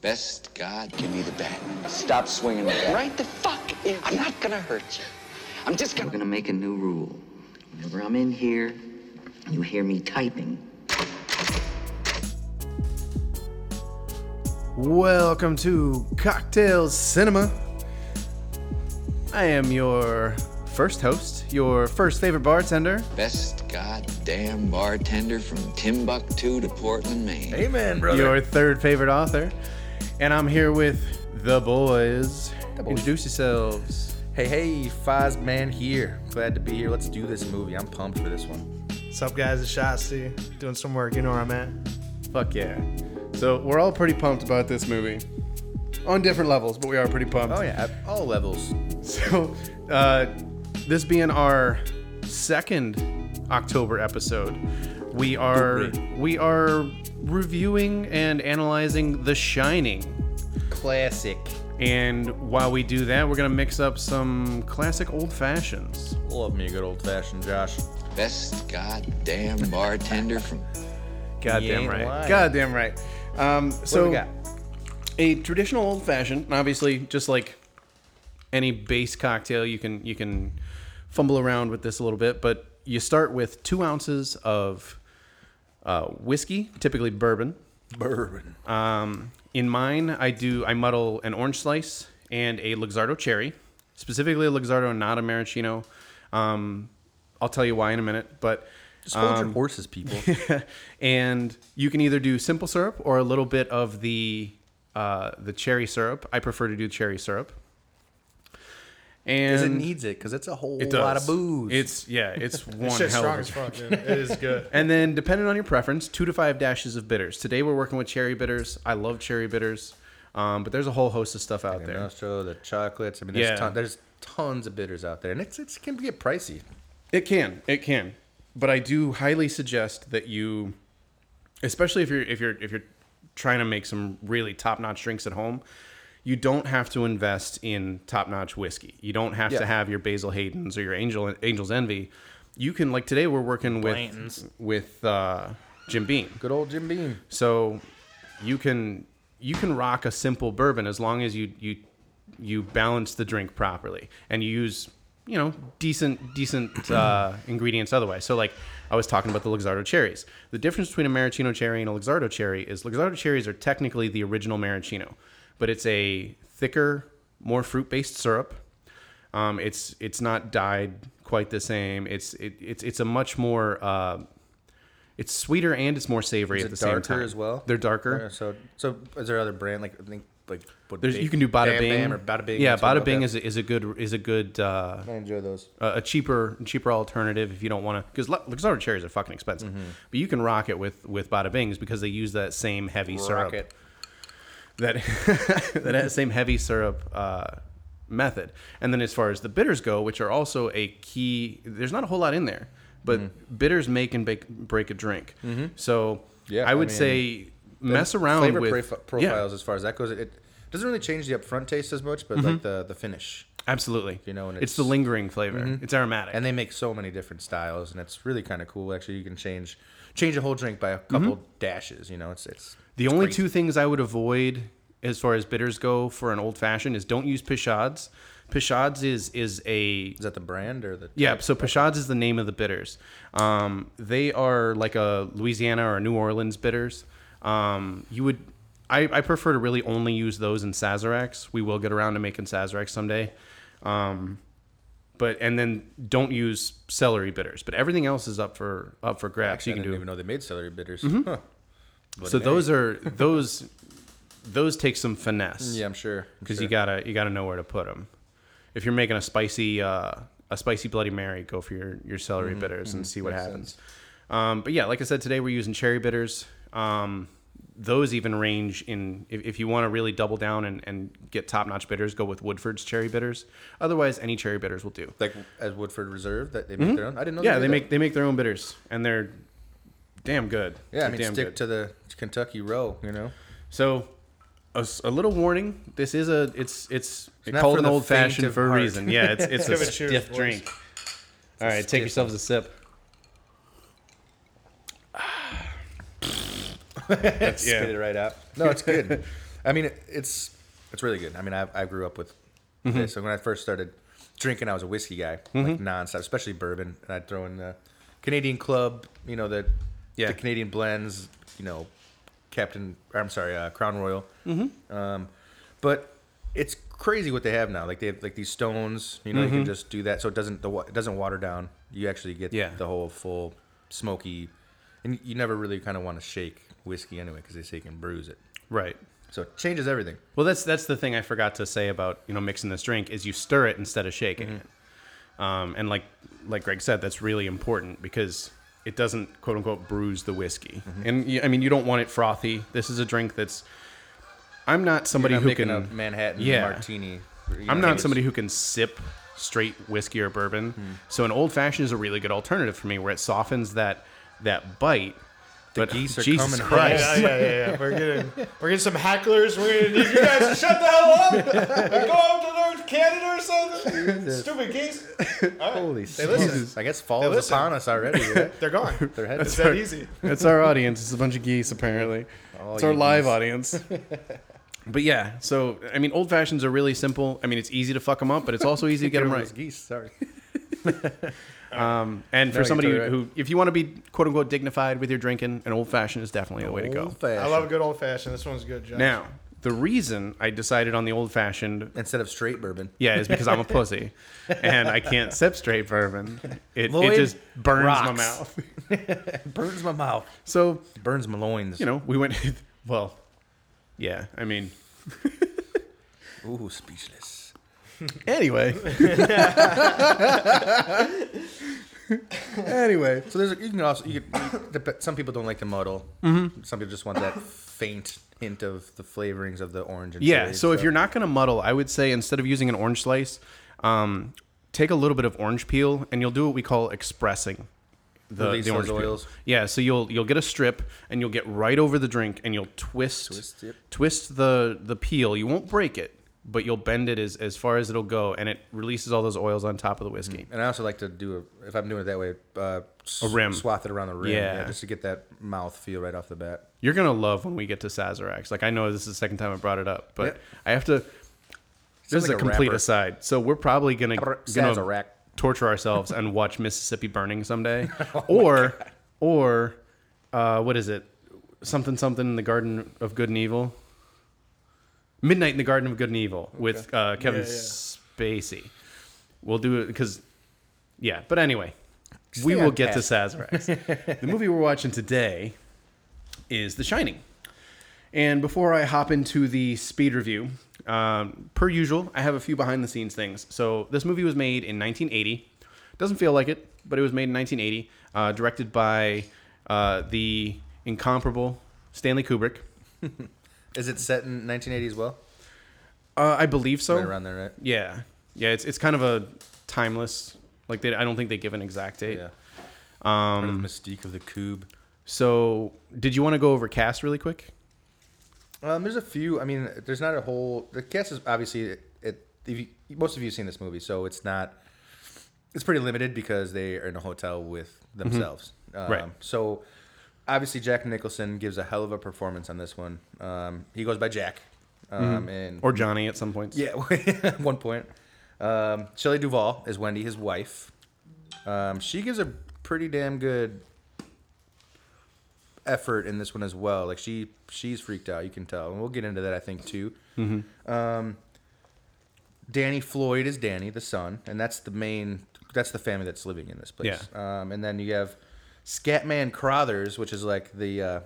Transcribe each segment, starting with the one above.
Best God, give me the bat. Stop swinging the bat. Right the fuck in. I'm not gonna hurt you. I'm just gonna. We're gonna. gonna make a new rule. Whenever I'm in here, you hear me typing. Welcome to Cocktail Cinema. I am your first host, your first favorite bartender. Best goddamn bartender from Timbuktu to Portland, Maine. Amen, brother. Your third favorite author. And I'm here with the boys. The boys. Introduce yourselves. Hey, hey, Fiz Man here. Glad to be here. Let's do this movie. I'm pumped for this one. What's up, guys? It's Shotzi. Doing some work. You know where I'm at. Fuck yeah. So, we're all pretty pumped about this movie. On different levels, but we are pretty pumped. Oh yeah, at all levels. So, uh, this being our second October episode, we are we are reviewing and analyzing The Shining. Classic. And while we do that, we're gonna mix up some classic old fashions. Love me a good old fashioned Josh. Best goddamn bartender from. Goddamn right. lying. Goddamn right. Um, so what we got? a traditional old fashioned, and obviously just like any base cocktail, you can you can fumble around with this a little bit, but you start with two ounces of uh, whiskey, typically bourbon. Bourbon. Um, in mine, I do I muddle an orange slice and a Luxardo cherry, specifically a Luxardo, not a maraschino. Um, I'll tell you why in a minute, but Just hold um, your horses, people. and you can either do simple syrup or a little bit of the uh, the cherry syrup. I prefer to do cherry syrup. And it needs it, because it's a whole it lot of booze. It's yeah, it's one shit's hell strong of a as fuck, dude. It is good. and then, depending on your preference, two to five dashes of bitters. Today, we're working with cherry bitters. I love cherry bitters, um, but there's a whole host of stuff out the there. Nostro, the chocolates. I mean, there's, Yeah. ton, there's tons of bitters out there, and it's, it's it can get pricey. It can, it can, but I do highly suggest that you, especially if you're if you're if you're trying to make some really top notch drinks at home, you don't have to invest in top notch whiskey. You don't have Yeah. to have your Basil Hayden's or your Angel Angel's Envy. You can like today we're working with Blanton's. with uh, Jim Beam. Good old Jim Beam. So you can you can rock a simple bourbon as long as you you you balance the drink properly and you use you know decent decent uh, ingredients otherwise. So like I was talking about the Luxardo cherries. The difference between a maraschino cherry and a Luxardo cherry is Luxardo cherries are technically the original maraschino, but it's a thicker, more fruit based syrup. Um, it's it's not dyed quite the same. It's it, it's it's a much more uh, it's sweeter and it's more savory Is at the same darker time as well? They're darker. Yeah, so, so is there other brand like I think like what? There's, Big- you can do Bada Bam Bing Bam or Bada Bing. Yeah, Bada Bing is a, is a good is a good uh, I enjoy those. a cheaper cheaper alternative if you don't want to because Luxardo cherries are fucking expensive, Mm-hmm. but you can rock it with with Bada Bings because they use that same heavy syrup Rocket. That that same heavy syrup uh, method. And then as far as the bitters go, which are also a key, there's not a whole lot in there, but Mm-hmm. bitters make and bake, break a drink. So Yeah, I I would mean, say mess around flavor with profi- profiles as far as that goes. It, it doesn't really change the upfront taste as much, but like the the finish. Absolutely, You know, and it's, the it's- Mm-hmm. lingering flavor. It's aromatic. And they make so many different styles, and it's really kind of cool. Actually, you can change change a whole drink by a couple dashes. You know, it's it's The only two things I would avoid as far as bitters go for an old fashioned is don't use Peychaud's. Peychaud's is is a is that the brand or the yeah. So Peychaud's is the name of the bitters. Um, they are like a Louisiana or New Orleans bitters. Um, you would I, I prefer to really only use those in Sazeracs. We will get around to making Sazeracs someday. Um, but and then don't use celery bitters. But everything else is up for up for grabs. Actually, you I can didn't do even know they made celery bitters. Mm-hmm. Huh. So those are those those take some finesse. yeah, I'm sure because sure. you gotta you gotta know where to put them. If you're making a spicy uh, a spicy Bloody Mary, go for your your celery Mm-hmm, bitters and see what happens. Um, but yeah, like I said, today we're using cherry bitters. Um, those even range in if, if you want to really double down and, and get top notch bitters, go with Woodford's cherry bitters. Otherwise, any cherry bitters will do. like as Woodford Reserve that they make their own. I didn't know. Mm-hmm. Yeah, they that. make they make their own bitters, and they're damn good. Yeah, I mean, damn stick good. to the Kentucky row. You know, So, a little warning. This is a it's it's, not called for an the old fashioned for a reason. Yeah, it's it's a Give cheers, stiff boys. drink. All right, take stiff yourselves a sip. spit it right out. No, it's good. I mean, it, it's it's really good. I mean, I, I grew up with Mm-hmm. this. So when I first started drinking, I was a whiskey guy, like nonstop, especially bourbon. And I'd throw in the Canadian Club, you know, the Yeah. the Canadian blends, you know, Captain. I'm sorry, uh, Crown Royal. Mm-hmm. Um, but it's crazy what they have now. Like they have like these stones. You know, you can just do that, so it doesn't the it doesn't water down. You actually get Yeah. the whole full smoky, and you never really kind of want to shake whiskey anyway because they say you can bruise it. Right. So it changes everything. Well, that's that's the thing I forgot to say about you know mixing this drink is you stir it instead of shaking it, um, and like like Greg said, that's really important because it doesn't quote unquote bruise the whiskey. And I mean, you don't want it frothy. This is a drink that's. I'm not somebody not who can. a Manhattan Yeah. martini. You I'm not somebody who can sip straight whiskey or bourbon. Hmm. So an old fashioned is a really good alternative for me, where it softens that that bite. The but geese are Jesus coming Christ. Yeah, yeah, yeah, yeah. We're getting we're getting some hecklers. We're gonna need you guys to shut the hell up and go out to North Canada or something. Stupid geese. All right. Holy They listen. Jesus. I guess fall They is upon us already. Right? They're gone. Their head It's is that easy. That's our audience. It's a bunch of geese, apparently. All it's our you live audience. but yeah, so I mean, old fashions are really simple. I mean, it's easy to fuck them up, but it's also easy to get them Those right. Geese, sorry. Um, and for somebody you're who, totally who, if you want to be quote unquote dignified with your drinking, an old fashioned is definitely the way to go. Old-fashioned. I love a good old fashioned. This one's good, Josh. Now, the reason I decided on the old fashioned, Instead of straight bourbon. yeah, is because I'm a pussy, and I can't sip straight bourbon. It, it just burns my mouth. Burns my mouth. So Burns my loins. you know, we went. Well, yeah, I mean, Ooh, speechless. Anyway. anyway. So there's a, you can also you could, dep- some people don't like to muddle. Mm-hmm. Some people just want that faint hint of the flavorings of the orange. And Yeah. cherry So if you're not going to muddle, I would say instead of using an orange slice, um, take a little bit of orange peel and you'll do what we call expressing. The, Release the those orange peel. oils. Yeah, so you'll you'll get a strip and you'll get right over the drink and you'll twist Twist twist the the peel. You won't break it, but you'll bend it as, as far as it'll go, and it releases all those oils on top of the whiskey. and I also like to do a, if I'm doing it that way, uh, s- A rim. swath it around the rim, Yeah. just to get that mouth feel right off the bat. You're gonna love when we get to Sazeracs. Like I know this is the second time I brought it up, but. I have to. This is like a a complete rapper. aside. So we're probably gonna gonna Sazerac. torture ourselves and watch Mississippi Burning someday, Oh or or uh, what is it? Something something in the Garden of Good and Evil. Midnight in the Garden of Good and Evil with uh, Kevin Yeah, yeah. Spacey. We'll do it because, yeah. But anyway, we Stay will on get to task. Sazeracs. the movie we're watching today is The Shining. And before I hop into the speed review, um, per usual, I have a few behind the scenes things. So this movie was made in 1980. Doesn't feel like it, but it was made in 1980. Uh, directed by uh, the incomparable Stanley Kubrick. Is it set in 1980 as well? Uh, I believe so. Right around there, right? Yeah, yeah. It's it's kind of a timeless. Like they, I don't think they give an exact date. Yeah. Um, the mystique of the cube. So, did you want to go over cast really quick? Um, there's a few. I mean, there's not a whole. The cast is obviously it. it you, most of you have seen this movie, so it's not. It's pretty limited because they are in a hotel with themselves. Um, Right. So, obviously, Jack Nicholson gives a hell of a performance on this one. Um, he goes by Jack, um, and Or Johnny at some points? yeah, at one point. Um, Shelley Duvall is Wendy, his wife. Um, she gives a pretty damn good effort in this one as well. Like she she's freaked out, you can tell, and we'll get into that I think too. Um, Danny Lloyd is Danny, the son, and that's the main. That's the family that's living in this place. Um, and then you have Scatman Crothers, which is like the. Uh,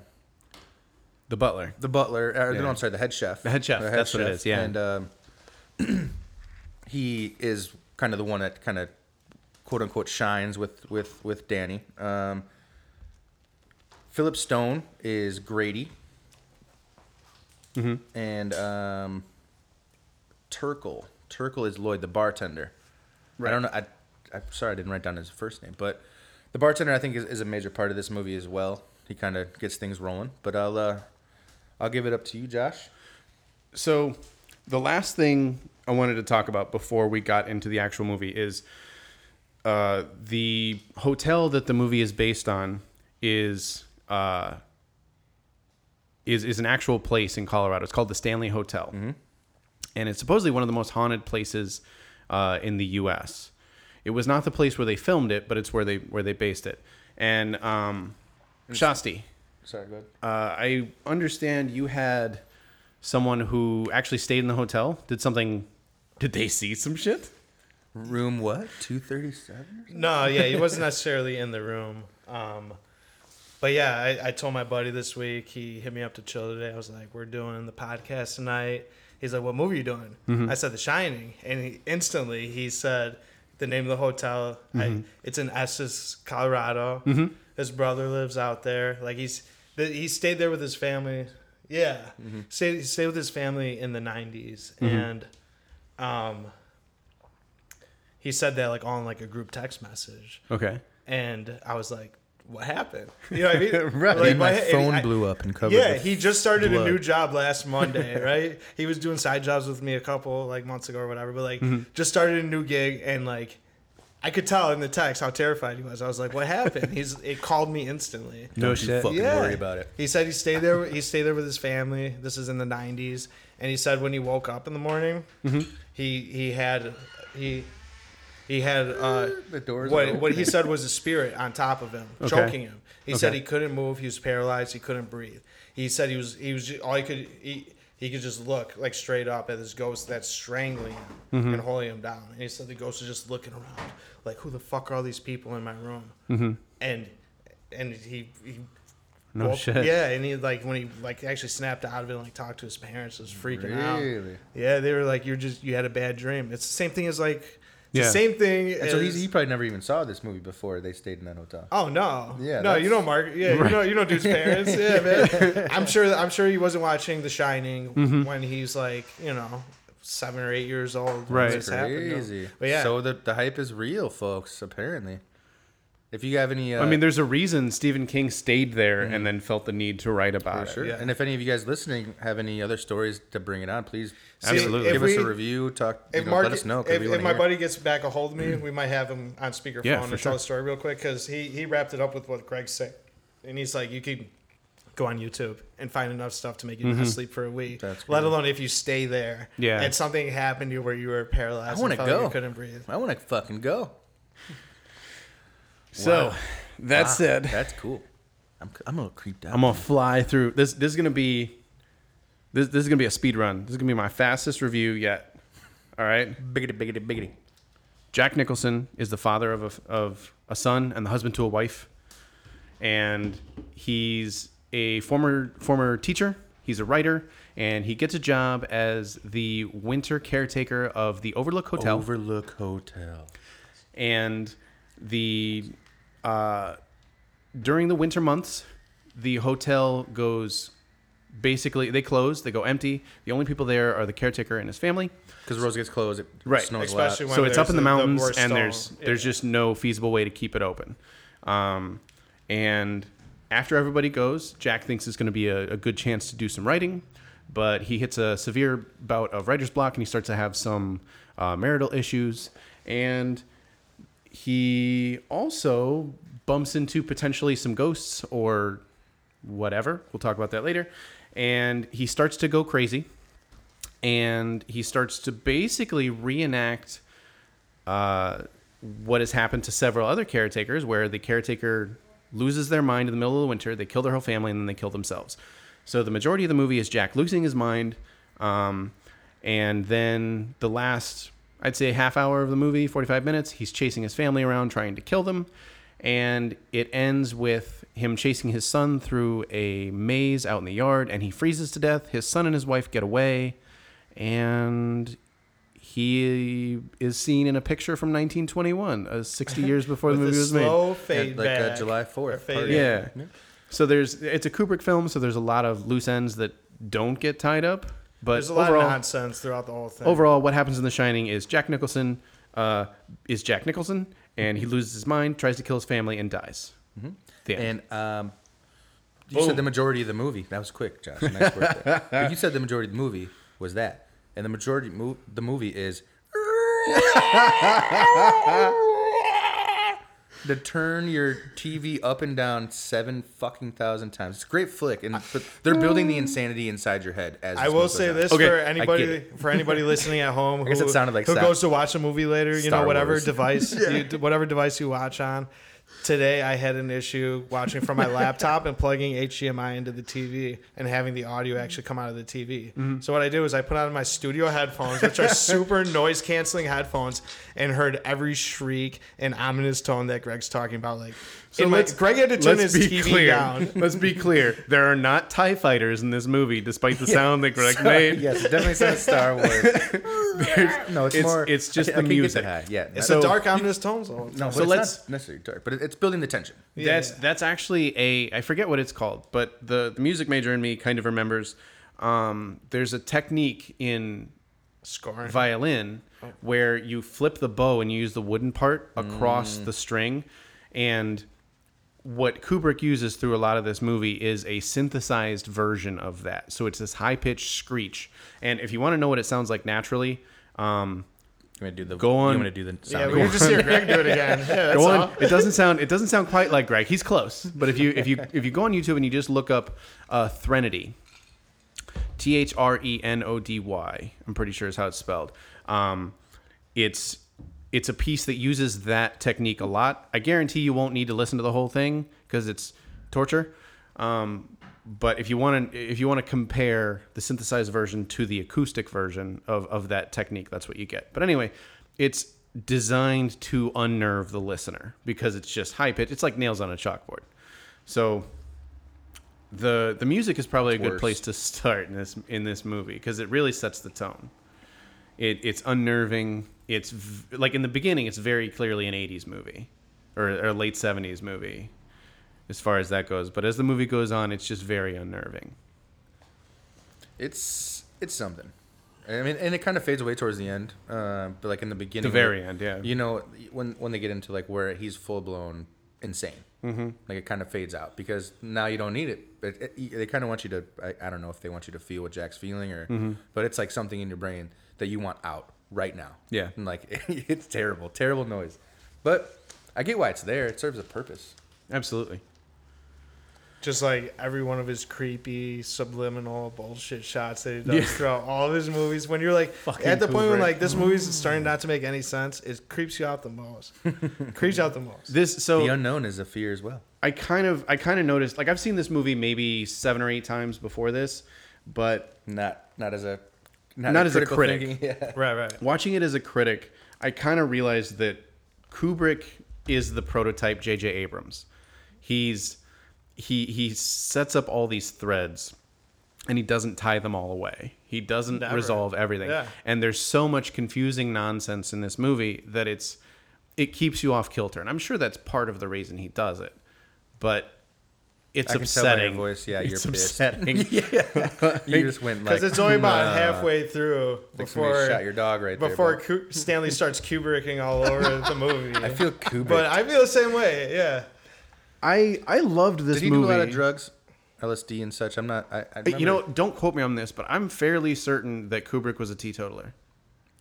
The butler. the butler. Or, Yeah. No, I'm sorry, the head chef. The head chef, that's what it is, yeah. And um, he is kind of the one that kind of quote unquote shines with with with Danny. Um, Philip Stone is Grady. Mm-hmm. And um, Turkel. Turkel is Lloyd, the bartender. I don't know. I, I'm sorry I didn't write down his first name, but the bartender I think is, is a major part of this movie as well. He kind of gets things rolling. But I'll uh, I'll give it up to you, Josh. So, the last thing I wanted to talk about before we got into the actual movie is uh, the hotel that the movie is based on is uh, is is an actual place in Colorado. It's called the Stanley Hotel, and it's supposedly one of the most haunted places uh, in the U.S. It was not the place where they filmed it, but it's where they where they based it. And um, Shotzi, Sorry, go ahead. uh, I understand you had someone who actually stayed in the hotel. Did something? Did they see some shit? Room what? Two thirty seven. No, yeah, he wasn't necessarily in the room. Um, but yeah, I, I told my buddy this week. He hit me up to chill today. I was like, "We're doing the podcast tonight." He's like, "What movie are you doing?" I said, "The Shining," and he, instantly he said the name of the hotel. I, mm-hmm. it's in Estes, Colorado. Mm-hmm. His brother lives out there. Like he's he stayed there with his family. Yeah, mm-hmm. stayed he stayed with his family in the '90s, and um, he said that like on like a group text message Okay. and I was like, "What happened?" You know what I mean? Right. Like, my and phone I- blew up and covered. Yeah, he just started blood. a new job last Monday, right? He was doing side jobs with me a couple like months ago or whatever, but like Mm-hmm. just started a new gig and like I could tell in the text how terrified he was. I was like, "What happened?" He's it called me instantly. No Don't you shit. fucking Yeah. worry about it. He said he stayed there. He stayed there with his family. This is in the '90s, and he said when he woke up in the morning, Mm-hmm. he he had he he had uh, The doors What what he said was a spirit on top of him, Okay. choking him. He said he couldn't move. He was paralyzed. He couldn't breathe. He said he was he was ju- all he could he, he could just look like straight up at this ghost that's strangling him Mm-hmm. and holding him down. And he said the ghost was just looking around, like who the fuck are all these people in my room? Mm-hmm. And and he he No well, shit. Yeah, and he like when he like actually snapped out of it and like talked to his parents, was freaking out. Really? Yeah, they were like, "You're just you had a bad dream." It's the same thing as like it's Yeah. the same thing. And so as, he's, he probably never even saw this movie before they stayed in that hotel. Oh no! Yeah, no, that's- you know Mark. Yeah, you know you know dude's parents. Yeah, man. I'm sure. I'm sure he wasn't watching The Shining mm-hmm. when he's like you know seven or eight years old. when Right. this happened to. Crazy. But yeah, So the the hype is real, folks. Apparently. If you have any, uh, I mean, there's a reason Stephen King stayed there and then felt the need to write for about it. sure. yeah. And if any of you guys listening have any other stories to bring it on, please See, Absolutely. if give us a review. Talk. You If know, Mark, let us know. 'cause if, if my hear. buddy gets back a hold of me, we might have him on speakerphone Yeah, and for tell the story real quick because he he wrapped it up with what Greg said, and he's like, you can go on YouTube and find enough stuff to make you not sleep for a week. That's let alone if you stay there, Yeah. and something happened to you where you were paralyzed. I wanna and felt like go. you couldn't breathe. I want to fucking go. So that said, That's cool. I'm, I'm a little creeped out. I'm gonna fly through this. This is gonna be this. This is gonna be a speed run. This is gonna be my fastest review yet. All right. biggity, biggity, biggity. Jack Nicholson is the father of a, of a son and the husband to a wife, and he's a former former teacher. He's a writer, and he gets a job as the winter caretaker of the Overlook Hotel. Overlook Hotel. and the uh, during the winter months, the hotel goes basically they close, they go empty. The only people there are the caretaker and his family. Because Rose gets closed, it Right. snows Especially a lot. when so it's up in the the- the mountains, worst and storm. there's there's Yeah. just no feasible way to keep it open. Um, and after everybody goes, Jack thinks it's going to be a, a good chance to do some writing, but he hits a severe bout of writer's block, and he starts to have some uh, marital issues, and he also bumps into potentially some ghosts or whatever. We'll talk about that later. And he starts to go crazy and he starts to basically reenact uh, what has happened to several other caretakers, where the caretaker loses their mind in the middle of the winter, they kill their whole family, and then they kill themselves. So the majority of the movie is Jack losing his mind, um, and then the last, I'd say, half hour of the movie, forty-five minutes, he's chasing his family around trying to kill them, and it ends with him chasing his son through a maze out in the yard, and he freezes to death. His son and his wife get away, and he is seen in a picture from 1921, uh, 60 years before the movie a was made. slow fade like uh, back. July Or 4th. fade party. Yeah. So there's it's a Kubrick film, so there's a lot of loose ends that don't get tied up. But There's a lot overall, of nonsense throughout the whole thing. overall, what happens in The Shining is Jack Nicholson uh, is Jack Nicholson, and he loses his mind, tries to kill his family, and dies. The end. And um, you said the majority of the movie. That was quick, Josh. Nice work there. But you said the majority of the movie was that, and the majority mo- the movie is to turn your TV up and down seven fucking thousand times. It's a great flick, and but they're building the insanity inside your head. As I will say on. this Okay, for anybody for anybody listening at home guess who, it sounded like who Sa- goes to watch a movie later, you know whatever Wars. device you, whatever device you watch on. Today I had an issue watching from my laptop and plugging HDMI into the TV and having the audio actually come out of the TV. Mm-hmm. So what I did was I put on my studio headphones, which are super noise canceling headphones, and heard every shriek and ominous tone that Greg's talking about. Like, So my- let's- Greg had to turn let's his be TV clear. down. Let's be clear. There are not TIE fighters in this movie, despite the sound that Greg made. yes, it definitely sounds Star Wars. no, it's, It's- more. it's just I, the I music. Yeah, It's So- a dark ominous tone. So no, but so it's let's- not necessarily dark, but it, it's building the tension. That's Yeah. that's actually a I forget what it's called, but the, the music major in me kind of remembers. Um, there's a technique in scoring. violin where you flip the bow and you use the wooden part across the string, and what Kubrick uses through a lot of this movie is a synthesized version of that. So it's this high pitched screech, and if you want to know what it sounds like naturally. Um, You want to do the Go on. I'm gonna do the sound. Yeah, sound? we can just hear Greg do it again. Yeah, that's go all. on. It doesn't sound. It doesn't sound quite like Greg. He's close. But if you if you if you go on YouTube and you just look up uh, Threnody, T H R E N O D Y, I'm pretty sure is how it's spelled. Um, it's it's a piece that uses that technique a lot. I guarantee you won't need to listen to the whole thing because it's torture. Um, but if you want to if you want to compare the synthesized version to the acoustic version of, of that technique, that's what you get. But anyway, it's designed to unnerve the listener because it's just high pitch. It's like nails on a chalkboard. So the the music is probably a good worse. place to start in this in this movie because it really sets the tone. It it's unnerving. It's v- like in the beginning, it's very clearly an '80s movie or, or late '70s movie, as far as that goes. But as the movie goes on, it's just very unnerving. It's it's something. I mean, and it kind of fades away towards the end. Uh, but like in the beginning, The very end, yeah. You know, when when they get into like where he's full blown insane, mm-hmm. like it kind of fades out because now you don't need it. But it, they kind of want you to. I, I don't know if they want you to feel what Jack's feeling or, Mm-hmm. but it's like something in your brain that you want out right now. Yeah. and like it's terrible, terrible noise. But I get why it's there. It serves a purpose. Absolutely. Just like every one of his creepy subliminal bullshit shots that he does Yeah. throughout all of his movies. When you're like Fucking at the point when like this movie's starting not to make any sense, it creeps you out the most. creeps you out the most. This so the unknown is a fear as well. I kind of I kind of noticed like I've seen this movie maybe seven or eight times before this, but Not not as a Not as a critic. thinking, Yeah. Right, right. watching it as a critic, I kind of realized that Kubrick is the prototype J.J. Abrams. He's he he sets up all these threads, and he doesn't tie them all away. He doesn't Never. resolve everything. Yeah. And there's so much confusing nonsense in this movie that it's it keeps you off kilter, and I'm sure that's part of the reason he does it. But it's I can tell by your upsetting. voice, yeah, you're it's pissed. upsetting. You just went like Because it's only about "Nah." halfway through Like somebody before shot your dog right there. before bud. Ku- Stanley starts Kubricking all over the movie. I feel Kubrick. but I feel the same way. Yeah. I I loved this Did he movie. do a lot of drugs, LSD and such? I'm not. I, I You know, don't quote me on this, but I'm fairly certain that Kubrick was a teetotaler.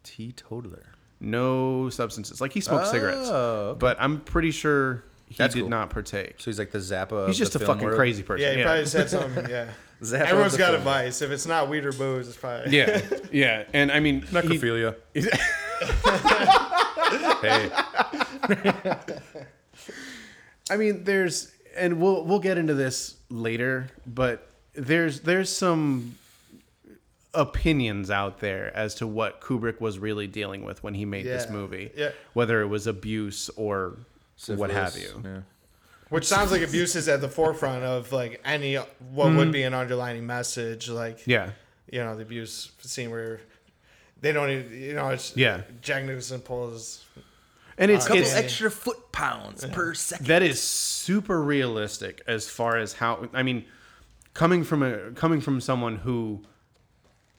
teetotaler. No substances. Like he smoked cigarettes. Oh, okay. But I'm pretty sure he That's did cool. not partake. So he's like the Zappa. He's of just the a film fucking world. crazy person. Yeah, he probably said something. Yeah. Zappa of Everyone's the got a film. vice. If it's not weed or booze, it's probably. yeah, yeah, and I mean, he- Necrophilia. hey, I mean, there's, and we'll we'll get into this later, but there's there's some opinions out there as to what Kubrick was really dealing with when he made this movie. Yeah. Whether it was abuse or what have you. Yeah. Which sounds like abuse is at the forefront of like any what would be an underlining message, like. Yeah. you know the abuse scene where they don't even you know it's Yeah. Jack Nicholson pulls And it's, Couple it's extra foot pounds per second. that is super realistic as far as how I mean, coming from a coming from someone who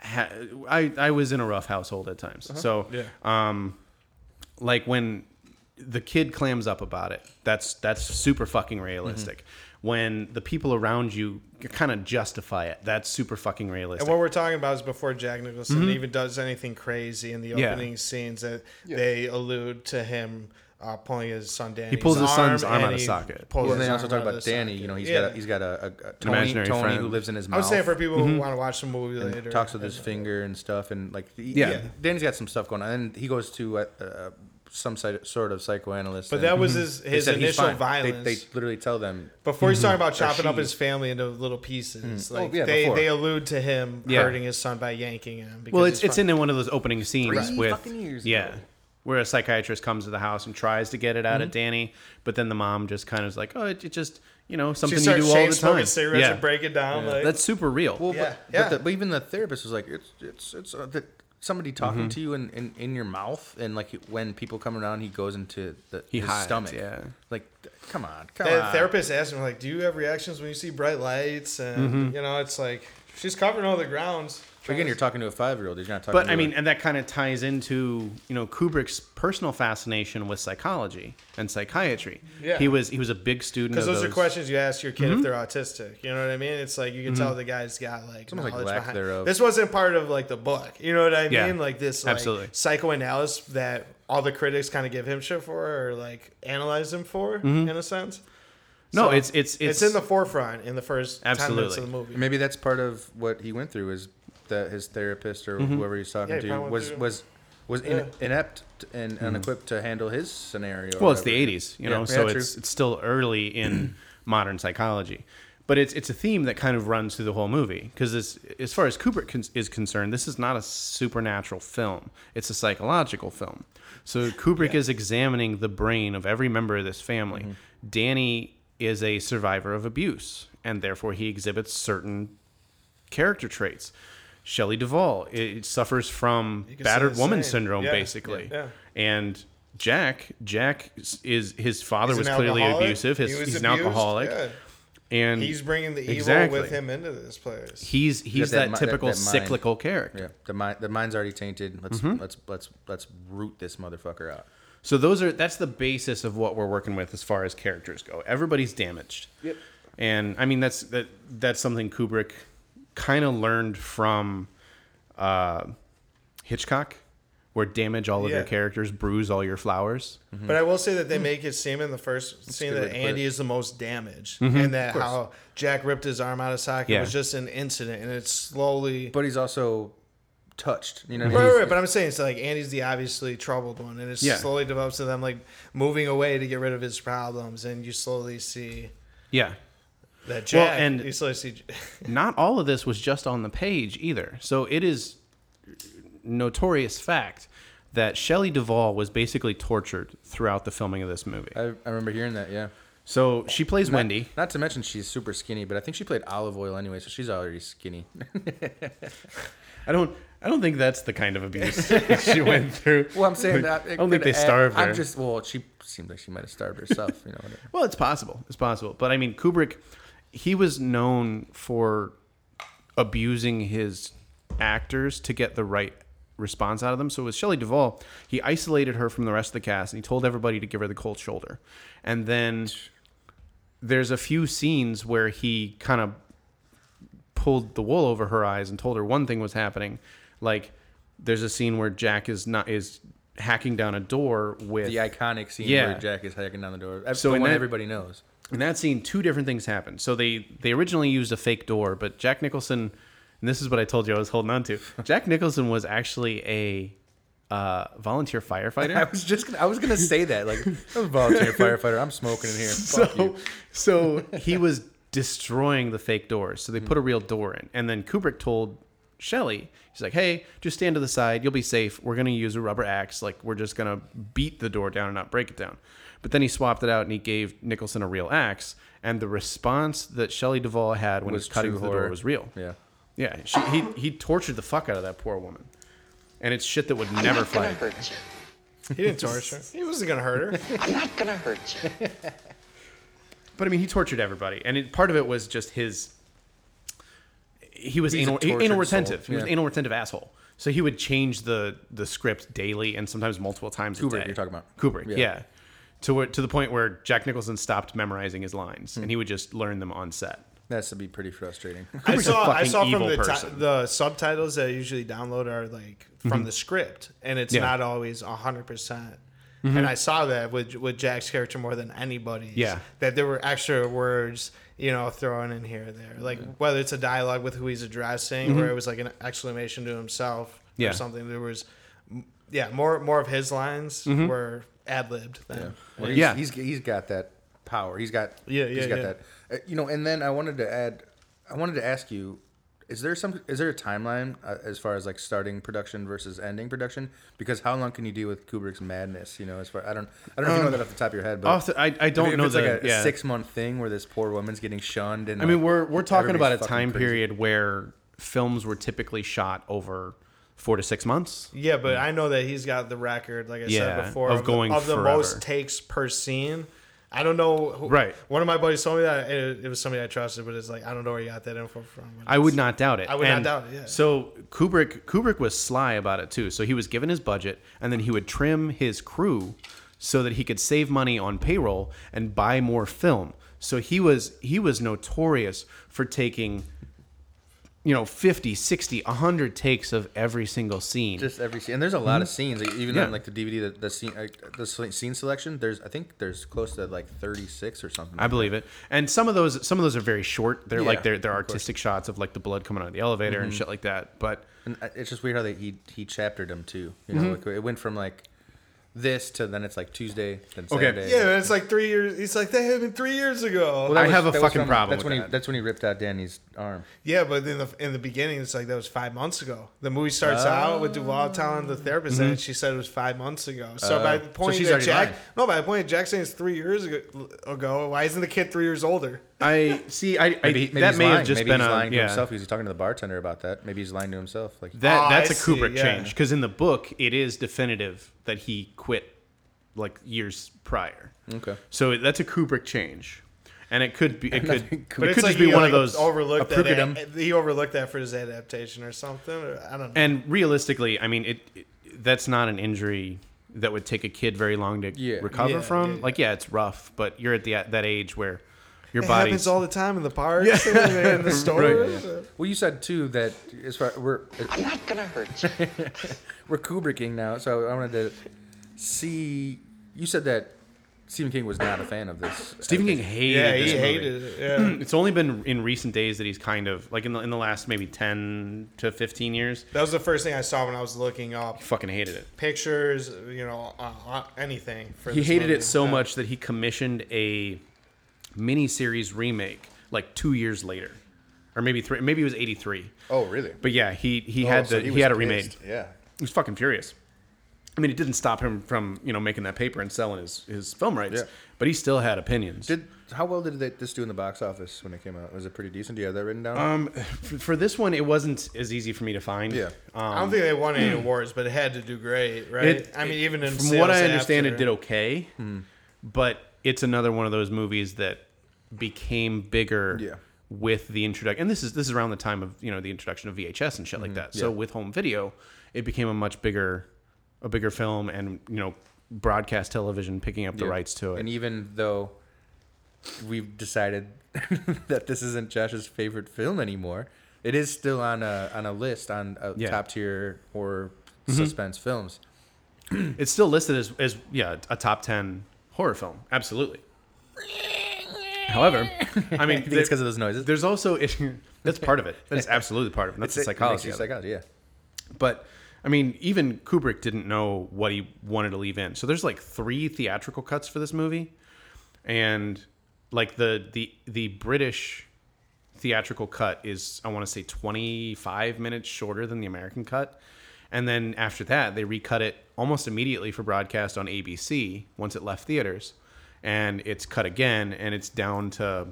ha, I I was in a rough household at times, so Yeah. um, like when the kid clams up about it, that's that's super fucking realistic. When the people around you kind of justify it, that's super fucking realistic. And what we're talking about is before Jack Nicholson even does anything crazy in the Mm-hmm. Yeah. opening scenes that they allude to him uh, pulling his son Danny. He pulls his son's arm and out of socket. pulls Well, his then also talk about Danny. socket. You know, he's Yeah. got a, he's got a, a, a Tony, imaginary Tony friend. who lives in his mouth. I mouth. was saying for people Mm-hmm. who want to watch the movie and later. talks with his finger and stuff, and like he- Yeah. yeah, Danny's got some stuff going on, and he goes to uh, uh, some sort of psychoanalyst. But that was his his said initial violence. They, they literally tell them Before he's talking about chopping up his family into little pieces, like Oh, yeah, they, before. they allude to him Yeah. hurting his son by yanking him. Because Well, it's it's from- in one of those opening scenes Three with years yeah, ago. where a psychiatrist comes to the house and tries to get it out of Mm-hmm. Danny, but then the mom just kind of is like, oh, it, it just you know something you do all the time. cigarettes Yeah, and break it down. Like, that's super real. Well, Yeah, but, yeah. But, the, but even the therapist was like, it's it's it's uh, that somebody talking Mm-hmm. to you in, in, in your mouth, and like when people come around, he goes into the He his hides, stomach. yeah. like come on, come the on. therapist asked him like, "Do you have reactions when you see bright lights?" And Mm-hmm. you know, it's like she's covering all the grounds. Again, you're talking to a five year old. You're not talking. But to I a- mean, and that kind of ties into you know Kubrick's personal fascination with psychology and psychiatry. Yeah. he was he was a big student. Because those, those are questions you ask your kid Mm-hmm. if they're autistic. You know what I mean? It's like you can tell the guy's got like almost like knowledge lack behind. thereof. This wasn't part of like the book. You know what I mean? Yeah, like this like, absolutely. psychoanalysis that all the critics kind of give him shit for or like analyze him for in a sense. Mm-hmm. No, So, it's it's it's it's, in the forefront in the first ten minutes of the movie. maybe that's part of what he went through is that his therapist or whoever he's talking Yeah, he to probably went was through- was was in, Yeah. inept and unequipped to handle his scenario. or well, it's the whatever. '80s, you Yeah, know, yeah, so true. it's it's still early in modern psychology. But it's it's a theme that kind of runs through the whole movie because as as far as Kubrick con- is concerned, this is not a supernatural film; it's a psychological film. So Kubrick is examining the brain of every member of this family. Mm-hmm. Danny is a survivor of abuse, and therefore he exhibits certain character traits. Shelley Duvall it suffers from You can say battered woman same. syndrome, Yeah, basically. yeah. And Jack, Jack is his father He's was an clearly alcoholic. abusive. His, He was he's an alcoholic, Yeah. and He's bringing the evil Exactly. with him into this place. he's he's that that, mi- that- typical that mind. cyclical character. Yeah, the mind the mind's already tainted. Let's Mm-hmm. let's let's let's root this motherfucker out. So those are that's the basis of what we're working with as far as characters go. Everybody's damaged. Yep. And I mean that's that that's something Kubrick kind of learned from uh, Hitchcock, where damage all of your characters, bruise all your flowers. But I will say that they make it seem in the first scene good way that to put Andy is the most damaged, and that how Jack ripped his arm out of socket Yeah. was just an incident, and it's slowly. But he's also touched. You know, Right, he's- right, right, but I'm saying it's like Andy's the obviously troubled one, and it Yeah. slowly develops to them like moving away to get rid of his problems, and you slowly see Yeah. That Jack. and- you slowly see. Not all of this was just on the page either. So it is notorious fact that Shelley Duvall was basically tortured throughout the filming of this movie. I, I remember hearing that. Yeah. So she plays Not- Wendy. Not to mention she's super skinny, but I think she played Olive Oyl anyway, so she's already skinny. I don't. I don't think that's the kind of abuse she went through. Well, I'm saying that. I don't think they starved her. I'm just well, she seems like she might have starved herself. You know. whatever. Well, it's possible. It's possible. But I mean, Kubrick, he was known for abusing his actors to get the right response out of them. So with Shelley Duvall, he isolated her from the rest of the cast and he told everybody to give her the cold shoulder. And then there's a few scenes where he kind of pulled the wool over her eyes and told her one thing was happening. Like there's a scene where Jack is not is hacking down a door with The iconic scene Yeah. where Jack is hacking down the door. So So the one that- everybody knows. In that scene, two different things happened. So they they originally used a fake door, but Jack Nicholson, and this is what I told you I was holding on to. Jack Nicholson was actually a uh, volunteer firefighter. I was just gonna, I was gonna say that like I'm a volunteer firefighter. I'm smoking in here. Fuck so you. so he was destroying the fake doors. So they put a real door in, and then Kubrick told Shelley, he's like, "Hey, just stand to the side. You'll be safe. We're gonna use a rubber axe. Like we're just gonna beat the door down and not break it down." But then he swapped it out and he gave Nicholson a real axe. And the response that Shelley Duvall had when he Was was cutting through the door was real. Yeah. Yeah, she, he he tortured the fuck out of that poor woman, and it's shit that would never I'm not gonna fly. hurt you. He didn't torture. her. He wasn't gonna hurt her. I'm not gonna hurt you. But I mean, he tortured everybody, and it, part of it was just his. He was He's a anal, tortured anal soul. retentive. He was an anal retentive asshole. So he would change the the script daily and sometimes multiple times. a Kubrick, day. you're talking about. Kubrick, Yeah. yeah. To where, to the point where Jack Nicholson stopped memorizing his lines, Hmm. and he would just learn them on set. That's to be pretty frustrating. I saw I saw from the ti- the subtitles that I usually download are like from the script, and it's Mm-hmm. Yeah. not always hundred percent and I saw that with with Jack's character more than anybody's. Yeah. that there were extra words, you know, thrown in here or there, like whether it's a dialogue with who he's addressing, or it was like an exclamation to himself, Mm-hmm. Yeah. or something. There was, yeah, more more of his lines Mm-hmm. were ad libbed. Then. Well, he's, Yeah. he's he's got that power. He's got Yeah, He's got yeah. that. Uh, you know, and then I wanted to add, I wanted to ask you, is there some is there a timeline uh, as far as like starting production versus ending production? Because how long can you deal with Kubrick's madness? You know, as far I don't I don't know if you know that off the top of your head, but Off the- I, I don't if, know if it's the like a, yeah. six month thing where this poor woman's getting shunned and I mean, like, we're we're talking about a time crazy. period where films were typically shot over four to six months. Yeah, but I know that he's got the record, like I Yeah, said before, of the- going of the forever. most takes per scene. I don't know. Who, Right. One of my buddies told me that it, it was somebody I trusted, but it's like I don't know where you got that info from. I would not doubt it. I would not doubt it, yeah. So Kubrick Kubrick was sly about it too. So he was given his budget, and then he would trim his crew so that he could save money on payroll and buy more film. So he was he was notorious for taking you know 50 60 100 takes of every single scene just every scene. And there's a lot of scenes, like, even Mm-hmm. Yeah. on like the DVD, the, the scene, uh, the scene selection. There's I think there's close to like 36 or something. I believe it. And some of those some of those are very short. They're Yeah, like they're they're artistic shots of like the blood coming out of the elevator and shit like that. But And it's just weird how they he he chaptered them too. You know, Mm-hmm. like it went from like this to then it's like Tuesday, then Okay. Saturday. Yeah, it's like three years. He's like that happened three years ago. Well, I was- have a fucking from- problem That's with when that. he that's when he ripped out Danny's arm. yeah, but in the in the beginning, it's like that was five months ago. The movie starts out with Duvall telling the therapist that she said it was five months ago. So by the point Mm-hmm. she's that Jack, lying. no, by the point that Jack saying it's three years ago, ago, why isn't the kid three years older? I see. I, I Maybe, maybe that may lying. have just maybe been he's a lying to yeah. himself because he's talking to the bartender about that. Maybe he's lying to himself. Like That Oh, that's I a see, Kubrick yeah. change because in the book it is definitive that he quit like years prior. okay, So that's a Kubrick change, and it could be it could but it could it's just be one like, of those. overlooked that. Ad- he overlooked that for his adaptation or something. Or, I don't know. And realistically, I mean, it, it that's not an injury that would take a kid very long to Yeah. recover Yeah, from. yeah, Like, yeah, it's rough, but you're at the that age where your it body's happens all the time in the parks and in the stores. well, you said too that as far we're I'm not gonna hurt you. we're Kubricking now, so I wanted to see. You said that Stephen King was not a fan of this. Stephen King hated Yeah, this he movie. hated it. Yeah. It's only been in recent days that he's kind of like in the in the last maybe ten to fifteen years. That was the first thing I saw when I was looking up He Fucking hated it. pictures, you know, uh, uh, anything. For He this hated movie. it so Yeah. much that he commissioned a miniseries remake like two years later, or maybe three. Maybe it was eighty three. Oh, really? But yeah, he he Oh, had so the he, was had it remade. Yeah. He was fucking furious. I mean, it didn't stop him from you know making that paper and selling his his film rights, Yeah. but he still had opinions. Did how well did they, this do in the box office when it came out? Was it pretty decent? Do you have that written down? um, for, for this one, it wasn't as easy for me to find. Yeah. Um, I don't think they won any awards, but it had to do great, right? It- I mean, even in from what I sales understand, after- it did okay, but it's another one of those movies that became bigger Yeah. with the introduction. And this is this is around the time of you know the introduction of VHS and shit like that. So Mm-hmm. Yeah. with home video, it became a much bigger, a bigger film, and you know broadcast television picking up the Yeah. rights to it. And even though we've decided that this isn't Josh's favorite film anymore, it is still on a on a list on uh, Yeah. top tier horror Mm-hmm. suspense films. it's still listed as, as yeah a top 10 horror film absolutely however i mean it's because of those noises. there's also that's part of it that is absolutely part of it that's the psychology it. psychology, yeah. but i mean even kubrick didn't know what he wanted to leave in so there's like three theatrical cuts for this movie and like the the the british theatrical cut is i want to say 25 minutes shorter than the american cut and then after that they recut it almost immediately for broadcast on abc once it left theaters and it's cut again and it's down to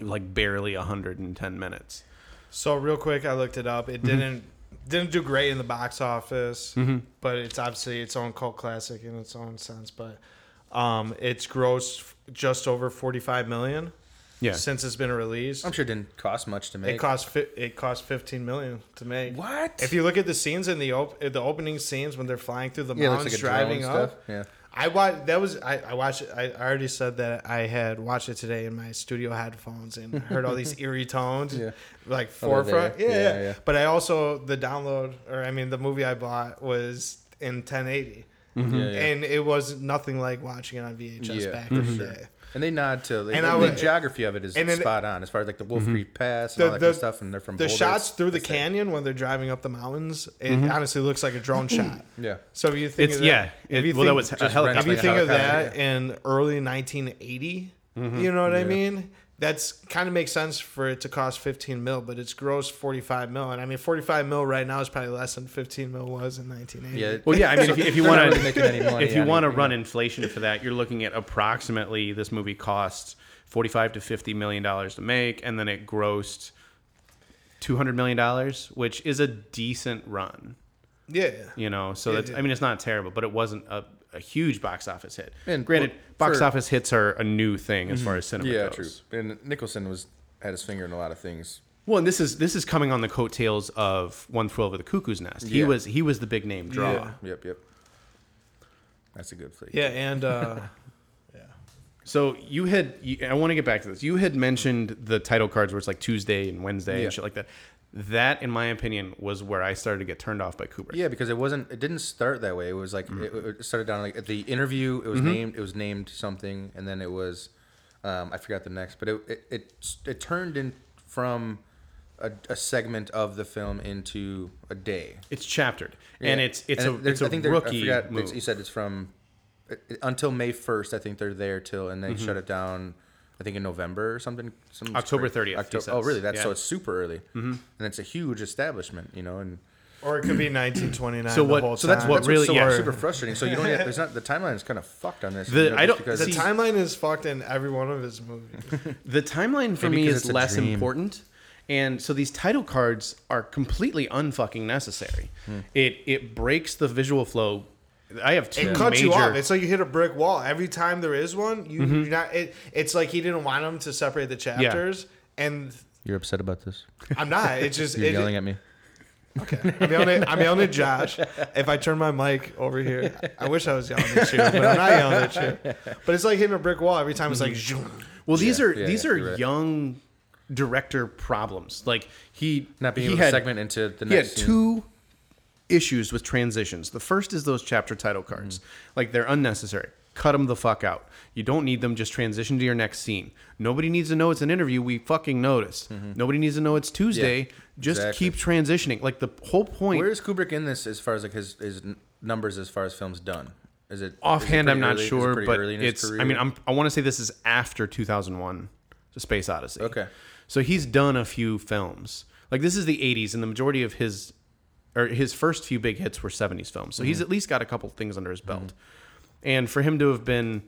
like barely 110 minutes So real quick, I looked it up. It Mm-hmm. didn't didn't do great in the box office, but it's obviously its own cult classic in its own sense. But um, it's grossed just over forty five million yeah since it's been released. I'm sure it didn't cost much to make. It cost fi- it cost fifteen million to make. What? If you look at the scenes in the op- the opening scenes when they're flying through the yeah, mountains, like driving drone up. stuff. Yeah. I watched that was I, I watched it I already said that I had watched it today in my studio headphones and heard all these eerie tones Yeah. like forefront yeah, Yeah, yeah yeah. but I also the download or I mean the movie I bought was in 1080 Yeah, yeah. and it was nothing like watching it on VHS Yeah, back for in the day. And they nod to like, And the, I would- geography of it is and then- spot on as far as like the Wolf Mm-hmm. Creek Pass and all that kind of stuff, and they're from the Boulder. shots It's- through the it's there. canyon when they're driving up the mountains. It Mm-hmm. honestly looks like a drone shot. Yeah, So if you think It's of that, yeah. if It, you well, that think- was a just helicopter. if you think of that in early 1980, Mm-hmm. you know what I Yeah. mean? That's kind of makes sense for it to cost 15 mil, but it's gross 45 mil, and I mean 45 mil right now is probably less than 15 mil was in 1980. yeah. Well, yeah. I mean, if you, if you want really making any to, money if you want to run inflation for that, you're looking at approximately this movie costs 45 to 50 million dollars to make, and then it grossed 200 million dollars, which is a decent run. yeah. You know, so Yeah, that's. yeah. I mean, it's not terrible, but it wasn't a, a huge box office hit. And granted, for- box for- office hits are a new thing as far as cinema yeah, goes. true. And Nicholson was had his finger in a lot of things. Well, and this is this is coming on the coattails of One Flew Over the Cuckoo's Nest. He Yeah. was he was the big name draw. Yeah. Yep, yep. That's a good flick. Yeah, and uh, yeah. So you had you, I want to get back to this. You had mentioned the title cards where it's like Tuesday and Wednesday Yeah. and shit like that. That, in my opinion, was where I started to get turned off by Kubrick. Yeah, because it wasn't. It didn't start that way. It was like it, it started down like at the interview. It was Mm-hmm. named. It was named something, and then it was. Um, I forgot the next, but it it it, it turned in from a, a segment of the film into a day. It's chaptered, and Yeah. it's it's And a there's- it's a they're- rookie I forgot, move. it's- You said it's from uh, until May first. I think they're there till, and they Mm-hmm. shut it down. I think in November or something. some October 30th, he Octo- oh, really? That's so it's super early, mm-hmm. and it's a huge establishment, you know. And or it could be 1929. So the what- whole so that's what that's really- so yeah. super frustrating. So you don't. Have, there's not the timeline is kind of fucked on this. The- you know, I don't- because the timeline is fucked in every one of his movies. The timeline for me is less dream. important. And so these title cards are completely unfucking necessary. It it breaks the visual flow. I have two It cuts you off. It's like you hit a brick wall every time there is one. You, Mm-hmm. you're not. It, it's like he didn't want them to separate the chapters, and You're upset about this. I'm not. It's just You're it, yelling at me. Okay, I'm yelling. At, I'm yelling at Josh. If I turn my mic over here, I wish I was yelling at you, but I'm not yelling at you. But it's like hitting a brick wall every time. It's like, zoom. Well, these Yeah, are yeah, these yeah, are right. young director problems. Like he Not being he able had, to segment into the next. He had next. scene. two issues with transitions. The first is those chapter title cards. Mm-hmm. Like they're unnecessary. Cut them the fuck out. You don't need them. Just transition to your next scene. Nobody needs to know it's an interview. We fucking noticed. Nobody needs to know it's Tuesday. Just Mm-hmm. exactly. keep transitioning. Like the whole point. Where is Kubrick in this as far as like his his numbers as far as films done? Is it offhand pretty i'm not early- is it sure but early in his it's i mean I'm, i want to say this is after 2001 the space odyssey Okay. so he's done a few films like this is the 80s and the majority of his or his first few big hits were 70s films. So Mm-hmm. he's at least got a couple things under his belt. And for him to have been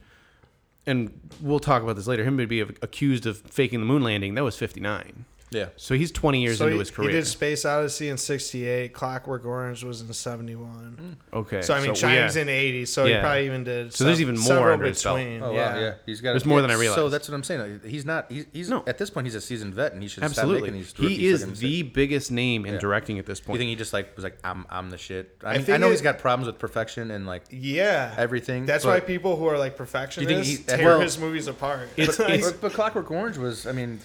and we'll talk about this later him to be accused of faking the moon landing that was 59 yeah. so he's 20 years So into he, his career. he did Space Odyssey in '68. Clockwork Orange was in '71. Hmm. okay So I mean, yeah. In '80. So Yeah. he probably even did. So there's even more several under his belt. between. Oh yeah. wow, yeah. He's got. There's more than I realized. So that's what I'm saying. He's not. He's, he's No. at this point. He's a seasoned vet, and he should stop absolutely making these. he is fucking the biggest name in Yeah. directing at this point. You think he just like was like I'm I'm the shit. I, I mean, I, think know it- he's got problems with perfection and like. Yeah. Everything, That's why people who are like perfectionists he- tear well, his movies apart. it's- Like, it's- But, but Clockwork Orange was. I mean,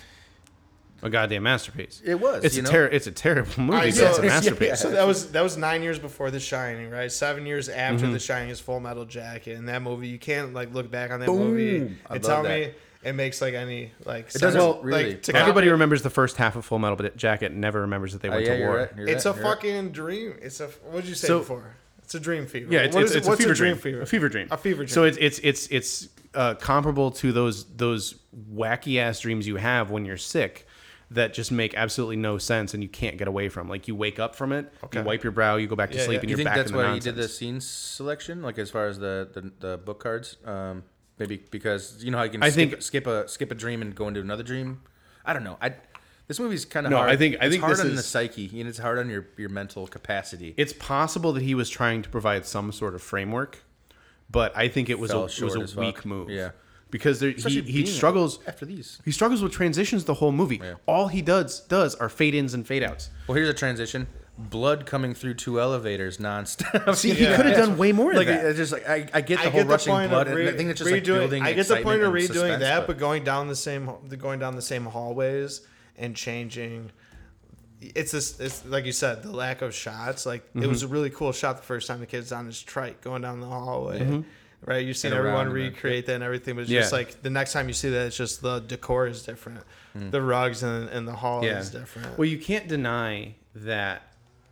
a goddamn masterpiece. It was, It's you a know? ter- It's a terrible movie. But so- it's a yeah, masterpiece. So that was that was nine years before The Shining, right? Seven years after Mm-hmm. The Shining is Full Metal Jacket, and that movie you can't like look back on that movie I and love tell that. me it makes like any like It doesn't sense. really. Like, to Everybody copy- remembers the first half of Full Metal Jacket. Never remembers that they oh, went yeah, to war. right. You're It's a right, right. fucking dream. It's a what did you say So- before? It's a dream fever. Yeah, it's, What it's, is it- it's a what's fever dream dream. fever? A fever dream. A fever dream. So it's it's it's it's uh, comparable to those those wacky ass dreams you have when you're sick that just make absolutely no sense and you can't get away from. Like you wake up from it, Okay. you wipe your brow, you go back to Yeah, sleep, yeah. and you you're think back that's in the why nonsense. he did the scene selection, like as far as the the, the book cards? Um, maybe because you know how you can I skip, think- skip a skip a dream and go into another dream. I don't know. I this movie's kind of No, hard. I think- I it's think hard this on is- the psyche and it's hard on your your mental capacity. It's possible that he was trying to provide some sort of framework, but I think it was Fell a, it was as a fuck. weak move. Yeah. Because there, he he struggles. after these. He struggles with transitions the whole movie. Yeah. All he does does are fade ins and fade outs. Well, here's a transition. Blood coming through two elevators nonstop. See, he Yeah. could have done way more like that. just like I, I get the I whole get the rushing point blood. of and re- I think it's just like redoing. building. I get the point of redoing suspense, that, but- but going down the same going down the same hallways and changing. it's this. It's like you said, the lack of shots. Like it was mm-hmm. a really cool shot the first time the kid's on his trike going down the hallway. Mm-hmm. Right, you've seen everyone around and then- recreate that and everything, but it's Yeah. just like the next time you see that, it's just the decor is different, hmm. the rugs and, and the hall is different. Well, you can't deny that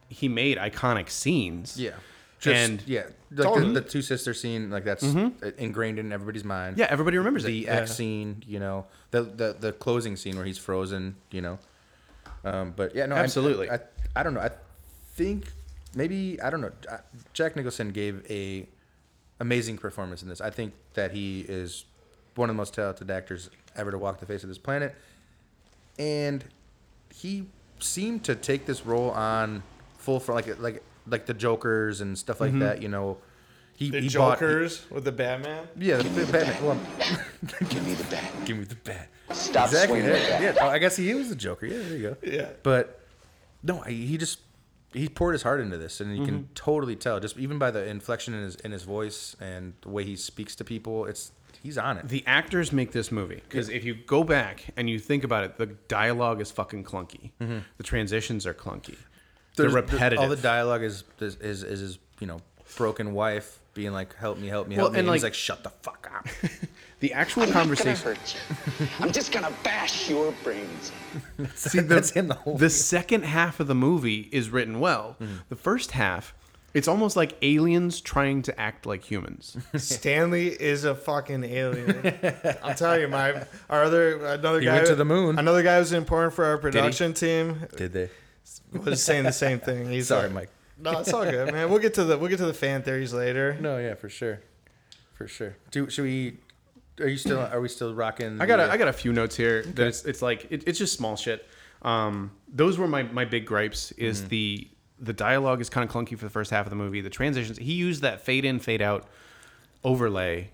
he made iconic scenes. Yeah. Just, And- yeah, like Totally. the, the two sister scene, like that's mm-hmm. ingrained in everybody's mind. Yeah, everybody remembers the it. X scene, you know, the, the the closing scene where he's frozen, you know. Um, but yeah, no, Absolutely. I, I, don't know. I think maybe I don't know. Uh, Jack Nicholson gave a amazing performance in this. I think that he is one of the most talented actors ever to walk the face of this planet, and he seemed to take this role on full for like like like the Jokers and stuff like mm-hmm. that. You know, he the he bought- Jokers with the Batman. yeah, the the Batman. Well, Give me the bat. give me the bat. Stop Exactly. swinging Yeah, at yeah. Oh, I guess he was the Joker. Yeah, there you go. Yeah. But no, I- he just he poured his heart into this, and you can Mm-hmm. totally tell just even by the inflection in his in his voice and the way he speaks to people. It's he's on it. the actors make this movie because if you go back and you think about it, the dialogue is fucking clunky. The transitions are clunky. They're There's- repetitive. All the dialogue is is is, is his you know broken wife being like, "Help me, help me, help Well, me," and, and he's like- like, "Shut the fuck up." the actual I'm not conversation. hurt you. I'm just gonna bash your brains. See, the, That's him the whole the second half of the movie is written well. Mm-hmm. The first half, it's almost like aliens trying to act like humans. Stanley is a fucking alien. I'll tell you, my our other another He guy went to the moon. Another guy who's important for our production team Did they? was saying the same thing. He's Sorry, like, Mike. No, it's all good, man. We'll get to the we'll get to the fan theories later. No, yeah, for sure, for sure. Do should we? Are you still? Are we still rocking? I got a, the- I got a few notes here. That it's, it's like it, it's just small shit. Um, those were my, my big gripes. Is the the dialogue is kind of clunky for the first half of the movie. The transitions he used that fade in fade out overlay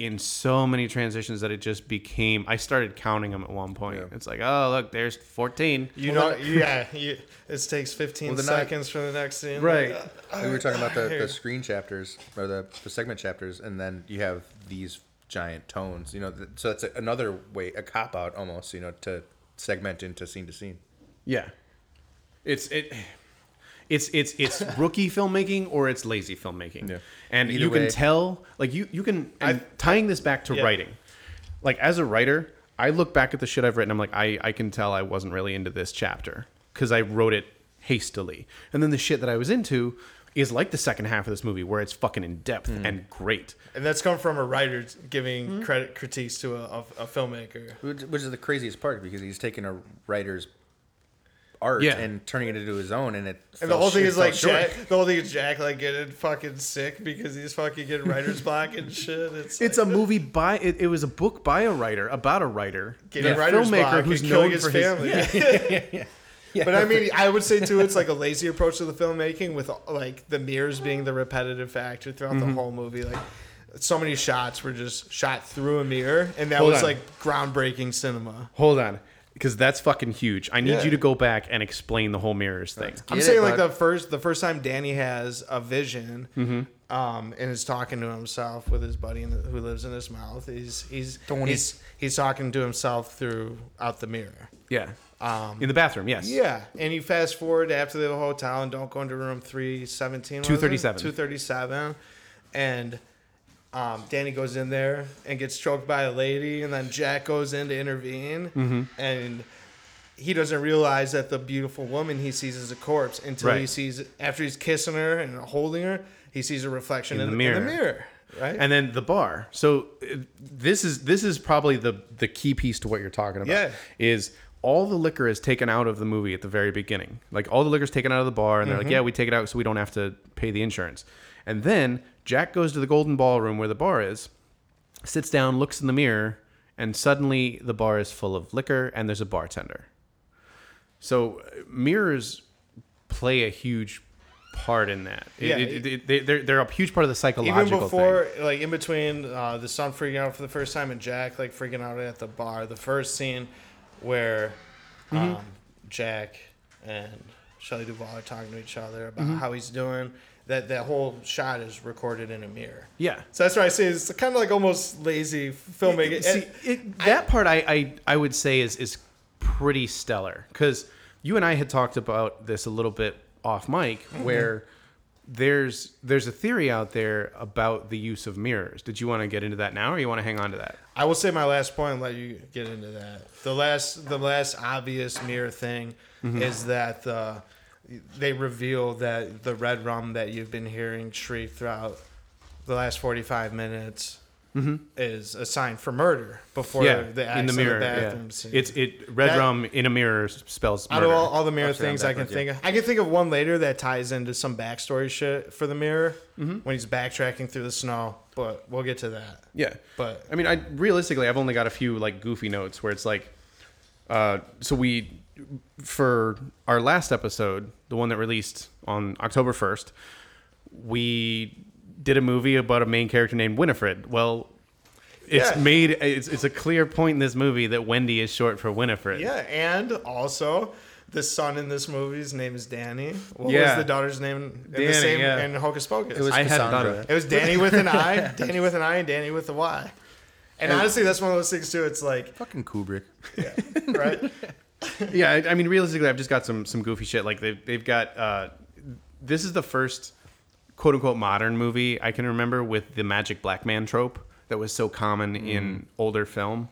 in so many transitions that it just became. I started counting them at one point. Yeah. It's like oh look, there's fourteen. You know, yeah. You, it takes 15 Well, then I- seconds for the next scene. Right. Like, uh, we were talking about the, the screen chapters or the, the segment chapters, and then you have these giant tones. You know, th- so that's a, another way, a cop out almost. You know, to segment into scene to scene. Yeah, it's it. It's it's it's rookie filmmaking or it's lazy filmmaking, Yeah. and Either you can tell. Like you you can. And tying this back to Yeah. writing, like as a writer, I look back at the shit I've written. I'm like, I I can tell I wasn't really into this chapter because I wrote it hastily, and then the shit that I was into is like the second half of this movie where it's fucking in depth and great. And that's come from a writer giving Hmm? credit critiques to a, a, a filmmaker. Which, which is the craziest part because he's taking a writer's art Yeah. and turning it into his own, and it. And the whole thing short- is like fell short. Jack. The whole thing is Jack like getting fucking sick because he's fucking getting writer's block and shit. It's It's like, a movie by it, it was a book by a writer about a writer, getting a writer's block who's killing known his for family. his Yeah, But I mean, I would say too, it's like a lazy approach to the filmmaking with like the mirrors being the repetitive factor throughout Mm-hmm. the whole movie. Like so many shots were just shot through a mirror, and that Hold was on. like groundbreaking cinema. Hold on, because that's fucking huge. I need Yeah. you to go back and explain the whole mirrors thing. I'm saying it, like bud. the first the first time Danny has a vision, Mm-hmm. um, and is talking to himself with his buddy in the, who lives in his mouth. He's he's Tony. he's he's talking to himself through out the mirror. Yeah, in the bathroom. Yes. Um, Yeah, and you fast forward after the hotel and don't go into room three seventeen. 237. Two thirty seven, and um, Danny goes in there and gets choked by a lady, and then Jack goes in to intervene, Mm-hmm. and he doesn't realize that the beautiful woman he sees is a corpse until he Right. sees after he's kissing her and holding her, he sees a reflection In in, the in the mirror. mirror. Right. And then the bar. So uh, this is this is probably the the key piece to what you're talking about. Yeah. Is all the liquor is taken out of the movie at the very beginning. Like all the liquor is taken out of the bar, and they're Mm-hmm. like, "Yeah, we take it out so we don't have to pay the insurance." And then Jack goes to the Golden Ballroom where the bar is, sits down, looks in the mirror, and suddenly the bar is full of liquor and there's a bartender. So uh, mirrors play a huge part in that. It- Yeah. it- it- they, they're, they're a huge part of the psychological even thing. before like in between uh, the son freaking out for the first time and jack like freaking out at the bar the first scene where Mm-hmm. um, jack and Shelley Duvall are talking to each other about Mm-hmm. how he's doing that that whole shot is recorded in a mirror Yeah. so that's why i say it's kind of like almost lazy filmmaking See, it, that part I, I I would say is is pretty stellar because you and I had talked about this a little bit off mic, where there's there's a theory out there about the use of mirrors. Did you want to get into that now, or you want to hang on to that? I will say my last point and let you get into that. The last the last obvious mirror thing is that uh, they reveal that the red rum that you've been hearing shriek throughout the last forty five minutes is a sign for murder before yeah, the in the mirror. the yeah. bathroom scene. It's it red That- rum in a mirror spells out of all, all the mirror Upside things I can think of, I can think of one later that ties into some backstory shit for the mirror when he's backtracking through the snow. But we'll get to that. Yeah, But- I mean, I realistically, I've only got a few like goofy notes where it's like, uh, so we for our last episode, the one that released on October first, we did a movie about a main character named Winifred. Well, it's Yeah. made it's, it's a clear point in this movie that Wendy is short for Winifred. Yeah, and also the son in this movie's name is Danny. What Yeah. was the daughter's name in Danny, the same yeah. in Hocus Pocus? It was I hadn't thought Cassandra. of that. It was Danny with an I, Danny with an I, and Danny with a Y. And honestly, that's one of those things too. It's like, Fucking Kubrick. Yeah, right? yeah I, I mean realistically i've just got some some goofy shit like they've, they've got uh this is the first quote unquote modern movie i can remember with the magic black man trope that was so common in older film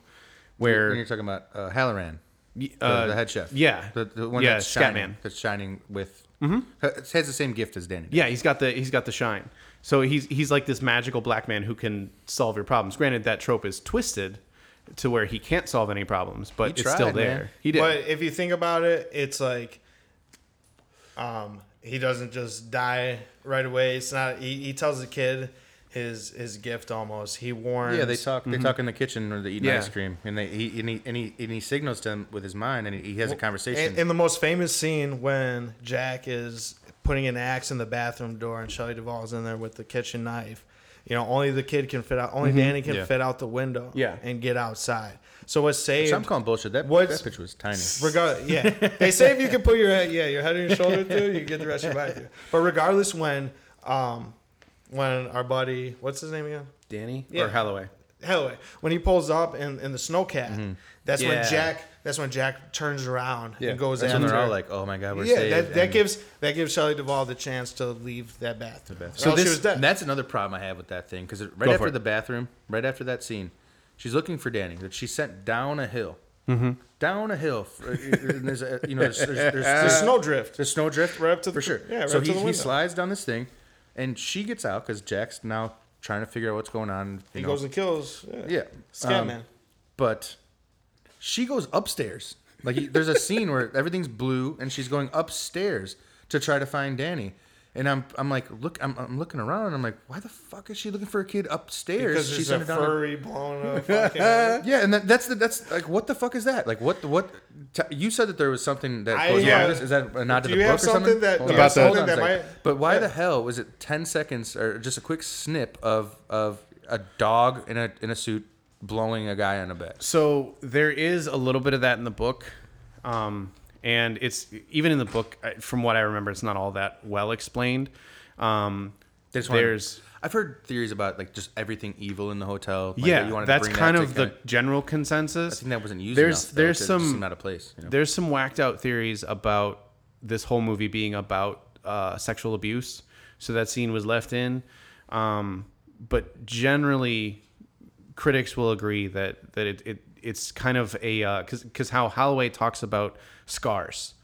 where you're talking about uh, Halloran, the, uh, the head chef. yeah The, the one yeah that's shining. Scatman. That's shining with. Mm-hmm. Has the same gift as Danny. yeah he's got the he's got the shine so he's he's like this magical black man who can solve your problems granted that trope is twisted to where he can't solve any problems but He it's tried, still man. there he did But if you think about it, it's like, um, he doesn't just die right away. It's not. He, he tells the kid his his gift almost. He warns. Yeah, they talk. They talk in the kitchen or they eat Mm-hmm. Yeah. ice cream, and they he and he, and he and he signals to him with his mind, and he, he has a conversation. In, in the most famous scene when Jack is putting an axe in the bathroom door and Shelley Duvall's in there with the kitchen knife, you know, only the kid can fit out. Only Danny can Yeah. fit out the window. Mm-hmm. Yeah. and get outside. So what's saved? so I'm calling bullshit. That that picture was tiny. Regardless, yeah, they say if you can put your head, yeah, your head on your shoulder through, you can get the rest of your body through. But regardless, when um, when our buddy, what's his name again? danny Yeah. or halloway Hellway, when he pulls up in, in the snowcat, that's Yeah. when Jack. That's when Jack turns around Yeah. and goes That's after. when they're all like, "Oh my god, we're yeah, saved." that, that and- gives that gives Shelley Duvall the chance to leave that bathroom. bathroom. So else she this, was dead. that's another problem I have with that thing because right Go for after it. the bathroom, right after that scene, she's looking for Danny. That she's sent down a hill, mm-hmm. down a hill. For, and there's a, you know, there's, there's, there's, the there's snowdrift. The snowdrift, Right up to for the- sure. yeah, right so up to he, the he window. slides down this thing, and she gets out because Jack's now trying to figure out what's going on. You He know. goes and kills. Yeah, yeah, Scatman. um, but she goes upstairs. Like there's a scene where everything's blue, and she's going upstairs to try to find Danny. And I'm, I'm like, look, I'm, I'm looking around, and I'm like, why the fuck is she looking for a kid upstairs? because She there's a her down furry blowing a yeah, and that, that's the, that's like, what the fuck is that? Like, what the what? T- you said that there was something that I- goes yeah. this. Is that a nod to Do the book or something? that- Hold do on, hold something on that might- But why yeah. the hell was it ten seconds or just a quick snip of of a dog in a in a suit blowing a guy on a bed? So there is a little bit of that in the book, um, and it's even in the book. From what I remember, it's not all that well explained. Um, They just there's I've heard theories about like just everything evil in the hotel. like, that yeah, to that's bring that kind to of the kinda- general consensus. I think that wasn't used. There's enough, though, there's some out of place. You know? there's some whacked out theories about this whole movie being about uh, sexual abuse. So that scene was left in, um, but generally, critics will agree that that it, it it's kind of a because because how Holloway talks about scars,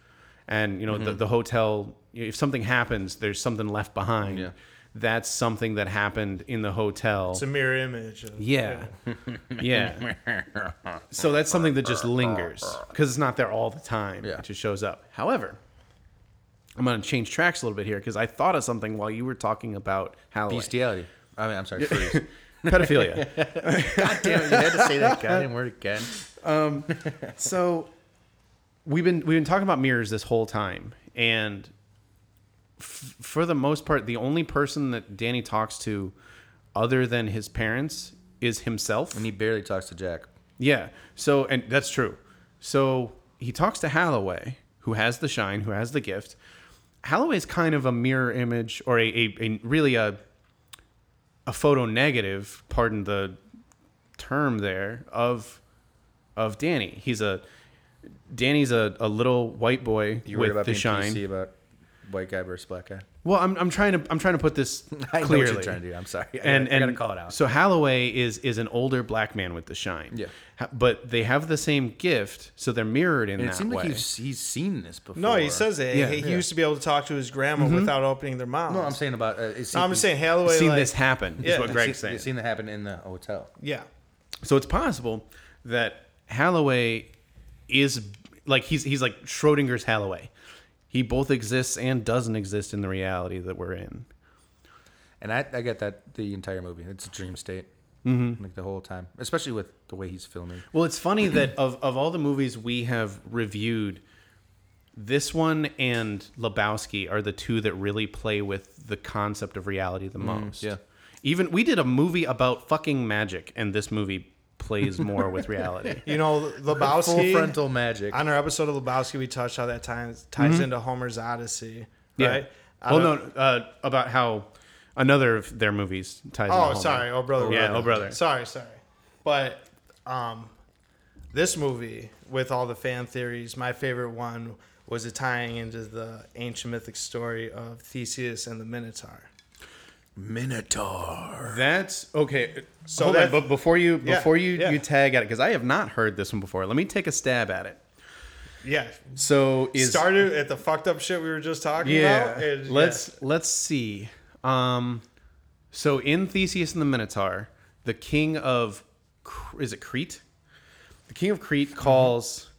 and you know Mm-hmm. the the hotel if something happens, there's something left behind. Yeah. That's something that happened in the hotel. It's a mirror image. Of, Yeah. Yeah. so that's something that just lingers because it's not there all the time. Yeah. It just shows up. However, I'm going to change tracks a little bit here because I thought of something while you were talking about Halloween. bestiality. I mean, I'm sorry, furries. Pedophilia. God damn it! You had to say that goddamn word again. Um, so we've been we've been talking about mirrors this whole time and f- for the most part the only person that Danny talks to other than his parents is himself. And he barely talks to Jack. Yeah. So, and that's true. So he talks to Halloway, who has the shine, who has the gift. Halloway's kind of a mirror image, or a, a, a really a a photo negative. Pardon the term there of of Danny. He's a Danny's a, a little white boy You with about the shine. About white guy versus black guy? Well, I'm, I'm trying to I'm trying to put this I know clearly. what you're trying to do. I'm sorry. I and gotta, I and gotta call it out. So Holloway is is an older black man with the shine. Yeah. Ha- but they have the same gift, so they're mirrored in and that it seemed way. like he's he's seen this before. No, he says it. Yeah. he, he used to be able to talk to his grandma without opening their mouth. No, I'm saying about. Uh, it No, I'm just saying Halloway. seen like, this happen. Yeah. Is what I've Greg's seen, saying. seen that happen in the hotel. Yeah. So it's possible that Halloway is like he's he's like Schrodinger's Halloway. He both exists and doesn't exist in the reality that we're in. And I, I get that the entire movie. It's a dream state. Mm-hmm. Like the whole time, especially with the way he's filming. Well, it's funny that of, of all the movies we have reviewed, this one and Lebowski are the two that really play with the concept of reality the most. yeah. Even we did a movie about fucking magic, and this movie plays more with reality. You know, Full Lebowski. frontal magic. On our episode of Lebowski, we touched how that ties ties into Homer's Odyssey. Yeah. Right? I Well, no, uh, about how another of their movies ties. into Oh, Homer. sorry. Oh, brother. Yeah, brother. oh, brother. Sorry, sorry. But um, this movie, with all the fan theories, my favorite one was it tying into the ancient mythic story of Theseus and the Minotaur. Minotaur. That's okay. So So hold on, that- but before you Yeah, before you yeah. you tag at it because I have not heard this one before. Let me take a stab at it. Yeah. So is Started at the fucked up shit we were just talking yeah. about. and- let's let's see. Um, so in Theseus and the Minotaur, the king of is it Crete? The king of Crete calls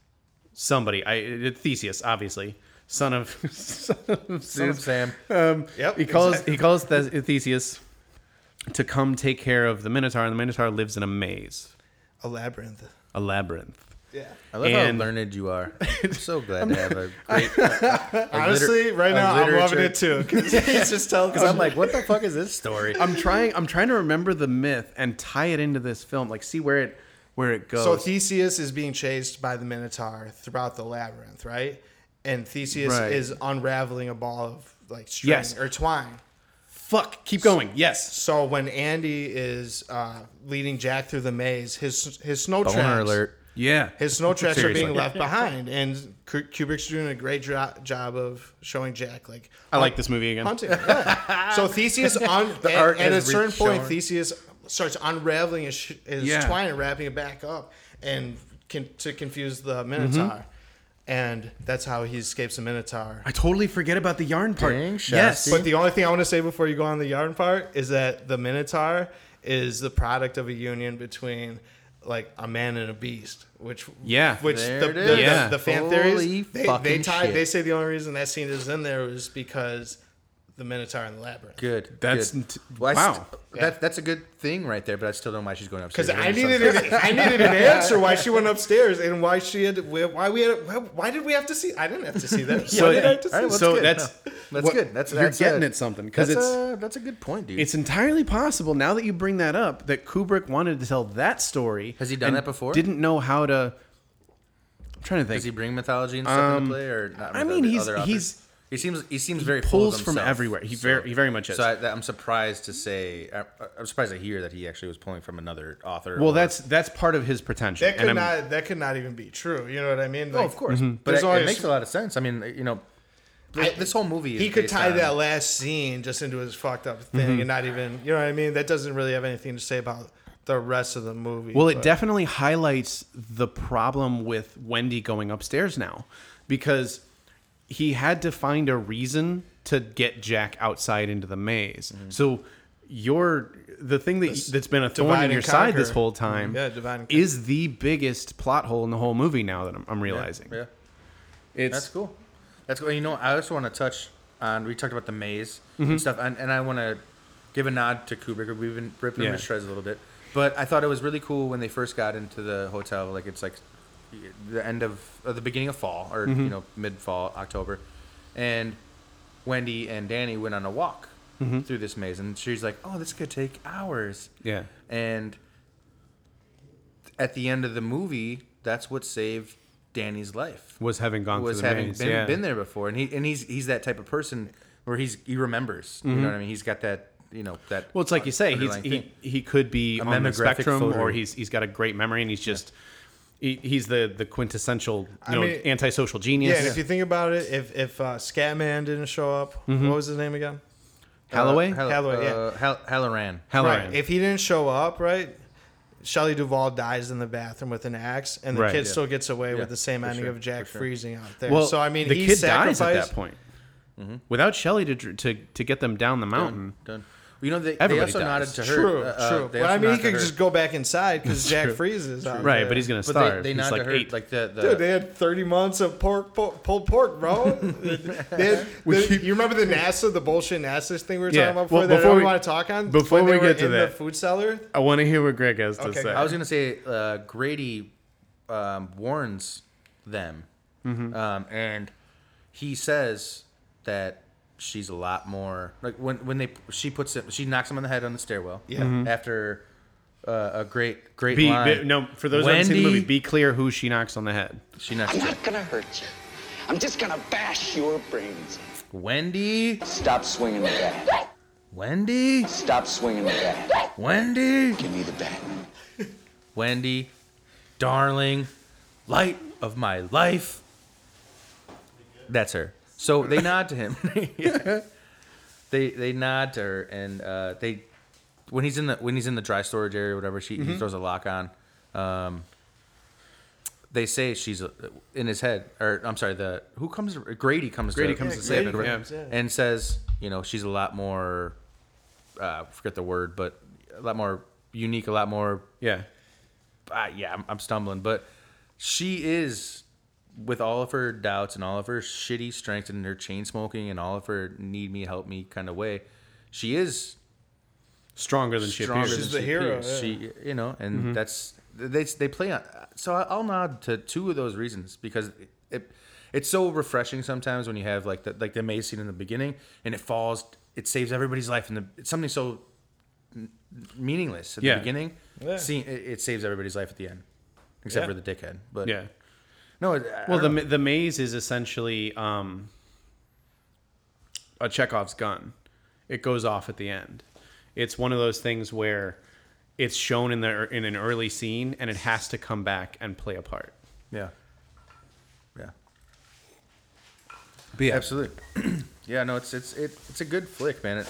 somebody. I it- Theseus, obviously, son of son of Son of Sam. Um, Yep, he calls exactly. he calls Thes- Theseus to come take care of the Minotaur, and the Minotaur lives in a maze, a labyrinth. a labyrinth. Yeah. I love And- how learned you are. I'm so glad to have a great. a Honestly, liter- right now I'm loving it too. Because he's just telling. Because I'm like, what the fuck is this story? I'm trying. I'm trying to remember the myth and tie it into this film. Like, see where it where it goes. So Theseus is being chased by the Minotaur throughout the labyrinth, right? And Theseus Right. is unraveling a ball of like string Yes. or twine. Fuck. Keep going. Yes. So when Andy is uh, leading Jack through the maze, his his snow Boner tracks, alert. Yeah. his snow tracks are being left behind, and Ku- Kubrick's doing a great jo- job of showing Jack like I like this movie again. hunting. Yeah. so Theseus on at, art at a has certain point, shown. Theseus starts unraveling his, his Yeah. twine and wrapping it back up, and can, to confuse the Minotaur, and that's how he escapes the Minotaur. I totally forget about the yarn part. Dang, yes. But the only thing I want to say before you go on the yarn part is that the Minotaur is the product of a union between like a man and a beast, which Yeah. which There the, it the, is. the- the fan Holy theories they, they fucking tie shit. they say the only reason that scene is in there was because the Minotaur in the labyrinth. Good. That's- good. t- Well, wow. st- that, that's a good thing right there, but I still don't know why she's going upstairs. Because I needed an, I needed an answer why she went upstairs and why she had why we had why did we have to see I didn't have to see that So- why did I have to see All right, that? well, so good. that's No, that's what- good. That's you're that's getting a- at something because That's it's a, that's a good point, dude. it's entirely possible now that you bring that up that Kubrick wanted to tell that story. Has he done that before? Didn't know how to. I'm trying to think. Does he bring mythology and stuff Um, into play, or not? I mean, other- he's- authors? he's- he seems he seems very full pulls of from everywhere. He very- he very much is. So I, I'm surprised to say. I, I'm surprised to hear that he actually was pulling from another author. well, or- that's that's part of his potential. that could and I'm- not that could not even be true you know what I mean oh, of course, mm-hmm. but it, always- it makes a lot of sense. I mean, you know, th- this whole movie. Is he could tie on- that last scene just into his fucked up thing mm-hmm. and not even you know what I mean that doesn't really have anything to say about the rest of the movie Well, it definitely highlights the problem with Wendy going upstairs now because he had to find a reason to get Jack outside into the maze. Mm-hmm. So your the thing that that's been a thorn in your side this whole time Yeah, divide and is the biggest plot hole in the whole movie now that I'm, I'm realizing. Yeah, It's that's cool. That's cool. You know, I also want to touch on. We talked about the maze Mm-hmm. and stuff, and, and I want to give a nod to Kubrick. We've been ripping him to shreds a little bit, but I thought it was really cool when they first got into the hotel. Like it's like the end of or the beginning of fall, or Mm-hmm. you know, mid fall, October, and Wendy and Danny went on a walk Mm-hmm. through this maze, and she's like, "Oh, this could take hours." yeah. And at the end of the movie, that's what saved Danny's life. Was having gone Was through the having maze. been, yeah. been there before, and he and he's he's that type of person where he's he remembers. You know what I mean? He's got that you know that. Mm-hmm. Well, it's like you say, he's he, he could be A on the spectrum, or he's he's got a great memory, and he's just he, he's the the quintessential you I know mean- antisocial genius. Yeah, and if you think about it, if if uh, Scatman didn't show up, what was his name again? Halloway, Uh, Hall- Halloway, yeah. uh, Hall- Halloran. Halloran. Right. If he didn't show up, right, Shelley Duvall dies in the bathroom with an axe, and the Right. kid Yeah. still gets away Yeah, with the same for ending sure, of Jack sure. freezing out there. well, so I mean, the he kid dies at that point. Without Shelley to, to to get them down the mountain. Done. You know, they, they Everybody also nodded to her. True, uh, uh, true. they But I mean, he nodded to could her. just go back inside because Jack freezes. out Right, there. but he's gonna But starve. they, they he's nod like to her eight. like the, the Dude, they had 30 months of pork, pork pulled pork, bro. They had- the- you remember the NASA, the bullshit NASA thing we were Yeah. talking about before Well, that before I we- want to talk on? before When they we were get to in that. the food cellar? I want to hear what Greg has to Okay, say. I was gonna say uh, Grady um, warns them, Mm-hmm. um, and he says that she's a lot more like when when they she puts it she knocks him on the head on the stairwell. Yeah. Mm-hmm. After uh, a great great be, line. be- no, for those who haven't seen the movie, be clear who she knocks on the head. she knocks I'm not gonna hurt you. I'm just gonna bash your brains. Wendy Stop swinging the bat. Wendy Stop swinging the bat. Wendy Give me the bat. Wendy, darling, light of my life. That's her. So they nod to him. Yeah. They they nod to her, and uh, they when he's in the when he's in the dry storage area or whatever, she he throws a lock on. Um, they say she's uh, in his head, or I'm sorry, the who comes Grady comes Grady to, comes to save Grady comes, Yeah. yeah. and says, you know, she's a lot more, uh, forget the word, but a lot more unique, a lot more Yeah. uh, yeah, I'm, I'm stumbling, but she is with all of her doubts and all of her shitty strengths and her chain smoking and all of her need me, help me kind of way. She is Stronger than she stronger appears. than She's the she hero, appears. yeah. She, you know, and Mm-hmm. that's they they play on. So I- I'll nod to two of those reasons because it, it it's so refreshing sometimes when you have like the like the maze scene in the beginning and it falls, it saves everybody's life, and the it's something so meaningless at Yeah. the beginning. Yeah. See, it, it saves everybody's life at the end, except Yeah. for the dickhead. But Yeah. No, it, Well, the ma- the maze is essentially um, a Chekhov's gun. It goes off at the end. It's one of those things where it's shown in the in an early scene and it has to come back and play a part. yeah, yeah. But yeah, Absolutely. yeah, no, it's it's it, it's a good flick, man. It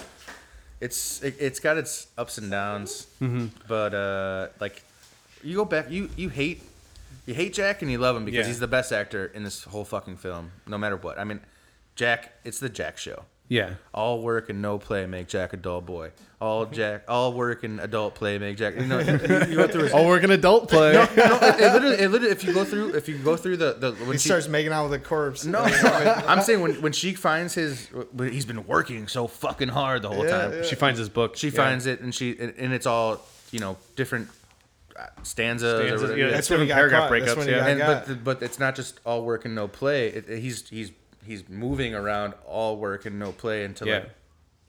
it's it, it's got its ups and downs, Mm-hmm. but uh, like you go back, you you hate you hate Jack and you love him because Yeah. he's the best actor in this whole fucking film, no matter what. I mean, Jack, it's the Jack show. yeah. All work and no play make Jack a dull boy. All Jack, all work and adult play make Jack. You know, you, you go through his. Oh, we're gonna adult play. no, no, it, it literally, it literally, if you go through, if you go through the the when He she, starts making out with a corpse. no, I'm saying when, when she finds his, when he's been working so fucking hard the whole Yeah, time. yeah. She finds his book. She Yeah. finds it and she and and it's all you know different uh, stanzas. or whatever. yeah, That's when he got Paragraph caught. That's breakups, when yeah. and got. but the, but it's not just all work and no play. It, it- he's he's he's moving around all work and no play into Yeah. like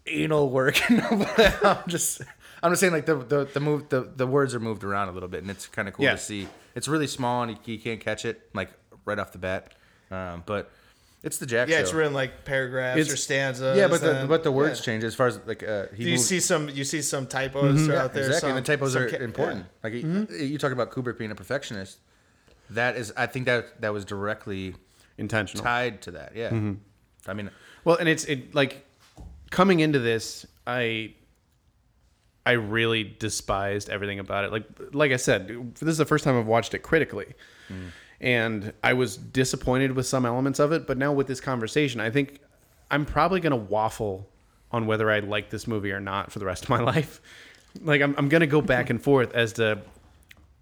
anal work and no play. I'm just I'm just saying like the the the move the, the words are moved around a little bit and it's kind of cool Yeah. to see. It's really small and you, you can't catch it like right off the bat. Um, but it's the Jack yeah, show. it's written like paragraphs It's- or stanzas. Yeah, but the and- but the words yeah. change as far as like uh, he Do you moved- see some? You see some typos yeah, out there. exactly. Some, and the typos are ca- important. Like you- you talk about Kubrick being a perfectionist. That is, I think that that was directly intentional. tied to that. Yeah. Mm-hmm. I mean, Well, and it's it like coming into this, I I really despised everything about it. Like like I said, this is the first time I've watched it critically. And I was disappointed with some elements of it, but now with this conversation, I think I'm probably going to waffle on whether I like this movie or not for the rest of my life. Like I'm I'm going to go back and forth as to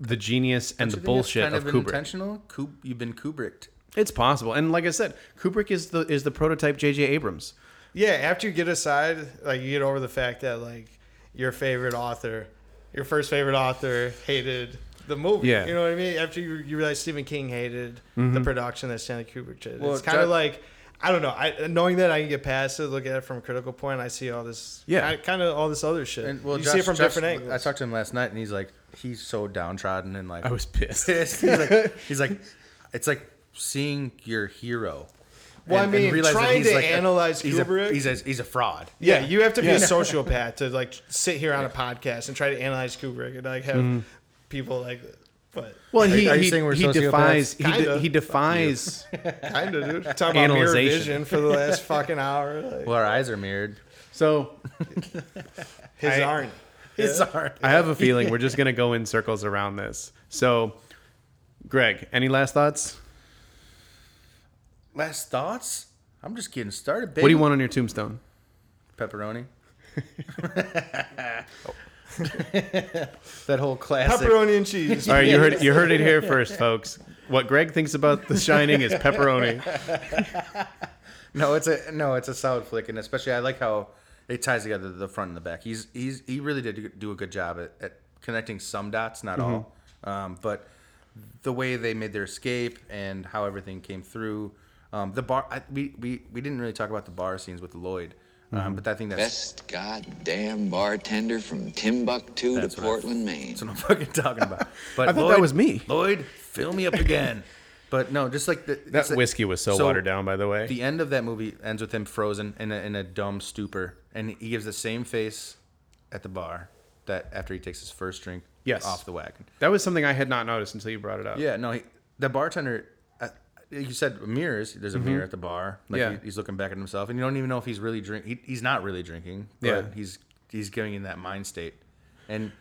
the genius and the you it's bullshit kind of of Kubrick. intentional. Kub- you've been Kubricked. It's possible. And like I said, Kubrick is the is the prototype JJ Abrams. Yeah, after you get aside, like you get over the fact that like your favorite author, your first favorite author hated the movie. Yeah. You know what I mean? After you, you realize Stephen King hated the production that Stanley Kubrick did. Well, it's kind of like I don't know. I knowing that I can get past it, look at it from a critical point. I see all this, Yeah. kind of all this other shit. And well, you Josh, see it from Josh- different angles. I talked to him last night, and he's like, he's so downtrodden and like I was pissed. pissed. He's like, he's like, it's like seeing your hero. Well, I and- and mean, realize that trying he's to like a- analyze he's a, Kubrick- he's a he's a fraud. Yeah, you have to be Yeah. a sociopath to like sit here on a podcast and try to analyze Kubrick and like have Mm-hmm. People like But Well, he are you he, saying we're he sociopaths? defies he, de- Kinda. he defies kind of, dude. Talking about mirror vision for the last fucking hour. Like, Well, our eyes are mirrored. so his I- aren't. His aren't. I have a feeling we're just gonna go in circles around this. So, Greg, any last thoughts? Last thoughts? I'm just getting started. Baby. What do you want on your tombstone? Pepperoni. that whole classic. Pepperoni and cheese. All right, you heard you heard it here first, folks. What Greg thinks about The Shining is pepperoni. No, it's a no, it's a solid flick, and especially I like how it ties together the front and the back. He's he's he really did do a good job at, at connecting some dots, not all, um, but the way they made their escape and how everything came through. Um, the bar, I, we, we we didn't really talk about the bar scenes with Lloyd, um, but I think that's Best goddamn bartender from Timbuktu That's to what I- Portland, Maine. That's what I'm fucking talking about. But I thought that was me. Lloyd, fill me up again. But no, just like the That it's a- whiskey was so, watered down, by the way. The end of that movie ends with him frozen in a, in a dumb stupor, and he gives the same face at the bar that after he takes his first drink Yes. off the wagon. that was something I had not noticed until you brought it up. Yeah, no, he, the bartender. You said mirrors. There's a mirror at the bar. Like Mm-hmm. Yeah. he- he's looking back at himself, and you don't even know if he's really drink. He, he's not really drinking. But Yeah. he's he's going in that mind state, and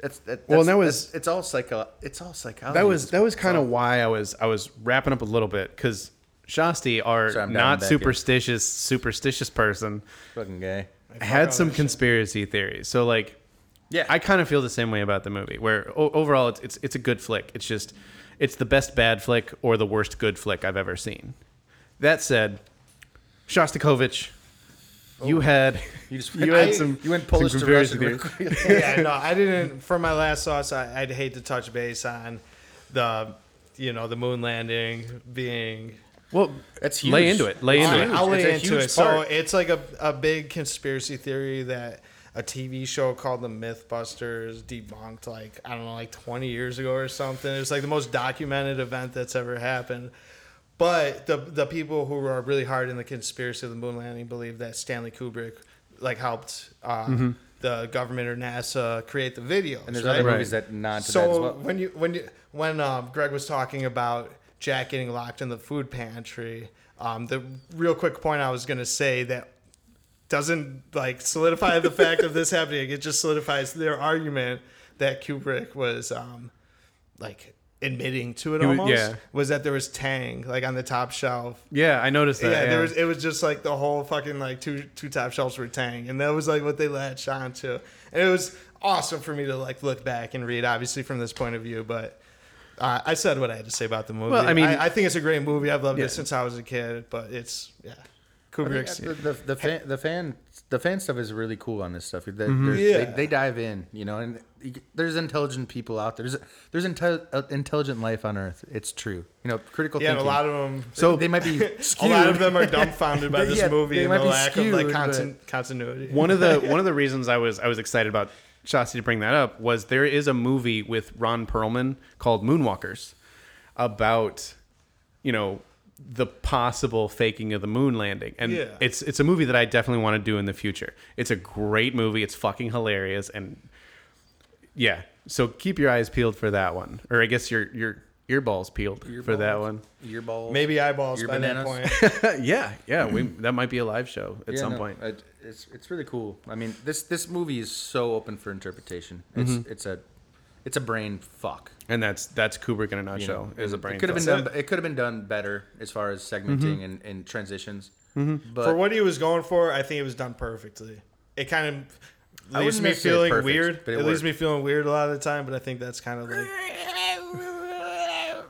that's that. That's, Well, and that was- that's- it's all psycho. It's all psychology. that was that was kind of why I was I was wrapping up a little bit because Shasti, our Sorry, not diving back in. superstitious superstitious person, fucking gay. had some conspiracy theories. So like, Yeah, I kind of feel the same way about the movie. Where o- overall, it's, it's it's a good flick. It's just it's the best bad flick or the worst good flick I've ever seen. That said, Shostakovich, oh. you had You just you had I- some you went Polish to Russian. yeah, no, I didn't. For my last thoughts, I, I'd hate to touch base on the, you know, the moon landing being. Well, That's huge. lay into it. Lay into I'll, it. I'll It's lay a into huge it. So it's like a, a big conspiracy theory that a TV show called The Mythbusters debunked like I don't know like 20 years ago or something. It's like the most documented event that's ever happened. But the the people who are really hard in the conspiracy of the moon landing believe that Stanley Kubrick like helped uh, the government or NASA create the video. And there's right? other movies that nod to so that as well. when you when you when um, Greg was talking about Jack getting locked in the food pantry, um, the real quick point I was gonna say that doesn't like solidify the fact of this happening. It just solidifies their argument that Kubrick was um, like admitting to it He was- almost yeah. was that there was Tang like on the top shelf Yeah, I noticed that. yeah, Yeah, there was. It was just like the whole fucking like two two top shelves were Tang, and that was like what they latched onto, and it was awesome for me to like look back and read, obviously from this point of view. But uh, I said what I had to say about the movie. Well, I mean- I, I think it's a great movie. I've loved Yeah. it since I was a kid. But it's yeah, Kubrick's. the, the, the fan the fan the fan stuff is really cool on this stuff. They, Mm-hmm. Yeah. they, they dive in, you know, and there's intelligent people out there. There's there's intel, uh, intelligent life on Earth. It's true. You know, critical thinking. yeah, and a lot of them. So- they might be A lot of them are dumbfounded by this Yeah, movie and the be lack of like skewed, contin- continuity. one of the one of the reasons I was I was excited about Shasti to bring that up was there is a movie with Ron Perlman called Moonwalkers about you know the possible faking of the moon landing and Yeah. it's it's a movie that I definitely want to do in the future. It's a great movie. It's fucking hilarious and yeah. So keep your eyes peeled for that one, or I guess your your earballs peeled for that one. Earballs. Maybe eyeballs Your by bananas. that point. yeah, yeah. We that might be a live show at Yeah, some no, point. it's it's really cool. I mean, this this movie is so open for interpretation. It's Mm-hmm. it's a it's a brain fuck. And that's that's Kubrick in a you nutshell. know. is a brain. It could have been done. It could have been done better as far as segmenting mm-hmm. and, and transitions. Mm-hmm. But for what he was going for, I think it was done perfectly. It kind of leaves me feeling perfect, weird. but It, it leaves me feeling weird a lot of the time, but I think that's kind of like,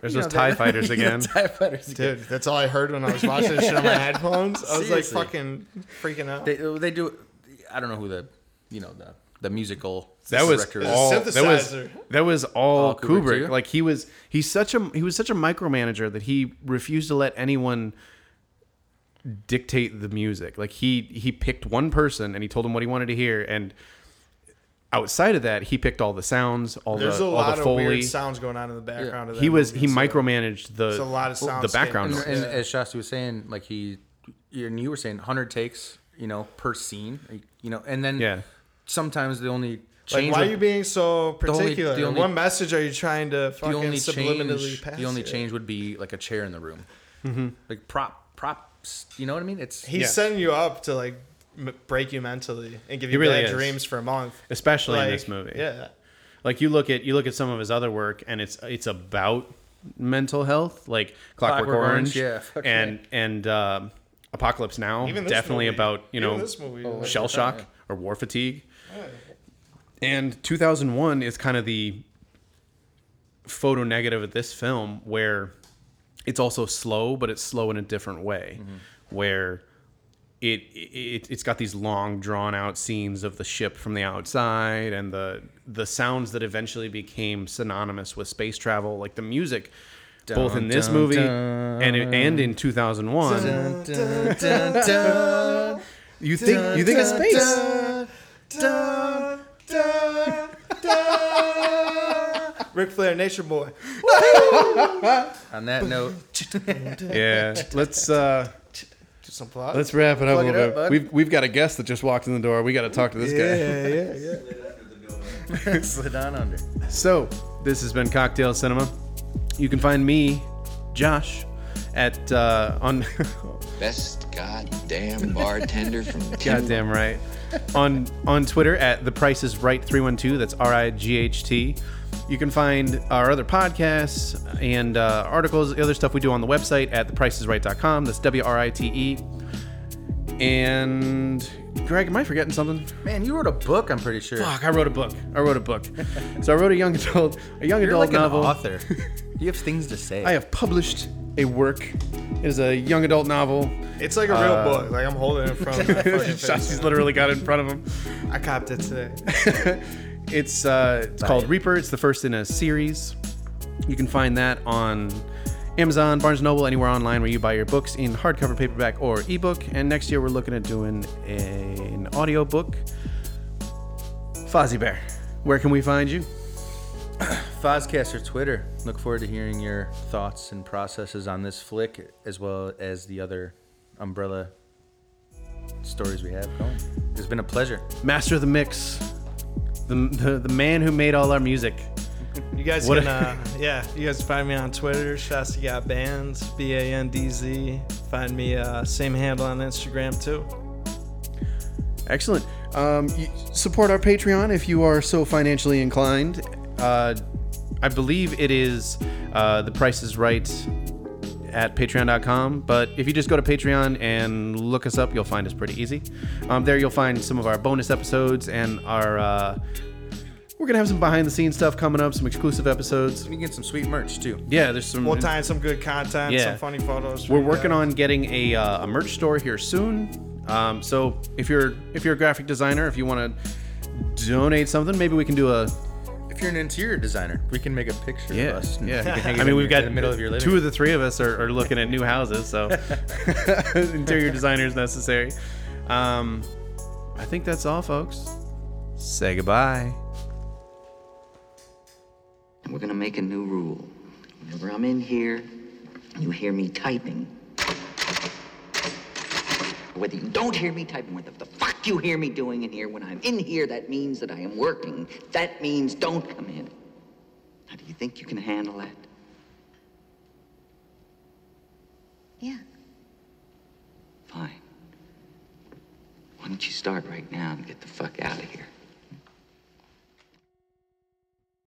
There's you those know, Tie Fighters again. TIE fighters again. dude, that's all I heard when I was watching this shit on my headphones. I was like fucking freaking out. They they do. I don't know who the you know the the musical That was director all. That was that was all All Kubrick, Kubrick. Like he was he's such a he was such a micromanager that he refused to let anyone dictate the music. Like he he picked one person and he told him what he wanted to hear and outside of that he picked all the sounds, all There's the a all lot the of foley. weird sounds going on in the background of that. he was movie, he so- micromanaged the a lot of the soundscapes. background. And, and as Shasta was saying, like he, and you were saying, hundred takes, you know, per scene, you know, and then Yeah. Sometimes the only Like, Change why are you being so particular? the only- what message are you trying to the fucking only subliminally change, pass? the only here? change would be like a chair in the room, Mm-hmm. like prop props. You know what I mean? It's He's Yeah. setting you up to like m- break you mentally and give you really bad is. dreams for a month. especially in this movie. Yeah. Like you look at you look at some of his other work, and it's it's about mental health, like Clockwork, Clockwork Orange, Orange, yeah, fuck and and um, Apocalypse Now, Even this definitely movie. about you know this movie, shell shock yeah. or war fatigue. And 2001 is kind of the photo negative of this film, where it's also slow, but it's slow in a different way, mm-hmm. where it, it it's got these long drawn out scenes of the ship from the outside and the the sounds that eventually became synonymous with space travel like the music both in this dun, movie dun. and and in 2001 Dun, dun, dun, dun, you think you think of dun, space dun. Ric Flair, Nature Boy. On that note, yeah let's uh Do some plot. let's wrap it up Plug a it little up, bit bud. we've we've got a guest that just walked in the door we got to talk to this guy yeah, yeah, yeah. slid on under. So, this has been Cocktail Cinema. You can find me, Josh, at uh, on Best goddamn bartender from Timbuk. goddamn right on on Twitter at the Price is Right three one two. That's R I G H T. You can find our other podcasts and uh, articles, the other stuff we do on the website at thepricesright.com. That's W R I T E. And Greg, am I forgetting something? Man, you wrote a book. I'm pretty sure. Fuck, I wrote a book. I wrote a book. so I wrote a young adult, a young You're adult like novel. an author. you have things to say. I have published a work. It is a young adult novel. It's like a real Uh, book. Like I'm holding it in front of my fucking. Shashi's literally got it in front of him. I copped it today. It's uh, it's Buy called. Reaper. It's the first in a series. You can find that on Amazon, Barnes Noble, anywhere online where you buy your books in hardcover, paperback, or ebook. And next year we're looking at doing an audio book. Fozzie Bear, where can we find you? Fozcaster Twitter. Look forward to hearing your thoughts and processes on this flick, as well as the other umbrella stories we have going. It's been a pleasure. Master of the Mix, the, the, the man who made all our music. You guys What- can, uh, yeah, you guys find me on Twitter, Shasta Got Bands, B A N D Z. Find me, uh, same handle on Instagram too. Excellent. Um, support our Patreon if you are so financially inclined. Uh, I believe it is uh, the price is right at patreon.com. But if you just go to Patreon and look us up, you'll find us pretty easy. Um, there you'll find some of our bonus episodes and our. Uh, we're gonna have some behind the scenes stuff coming up, some exclusive episodes. You can get some sweet merch too. Yeah, there's some. We'll tie in some good content, Yeah. some funny photos. We're working guys. on getting a, uh, a merch store here soon. Um, so if you're if you're a graphic designer, if you want to donate something, maybe we can do a If you're an interior designer, we can make a picture yeah of us. and yeah. you can hang it I mean, we've your- got in the middle of your living. two of the three of us are, are looking at new houses, so interior designer is necessary. Um, I think that's all, folks. Say goodbye. And we're gonna make a new rule. Whenever I'm in here, you hear me typing. Whether you don't hear me typing, whether the fuck you hear me doing in here, when I'm in here, that means that I am working. That means don't come in. Now, do you think you can handle that? Yeah. Fine. Why don't you start right now and get the fuck out of here?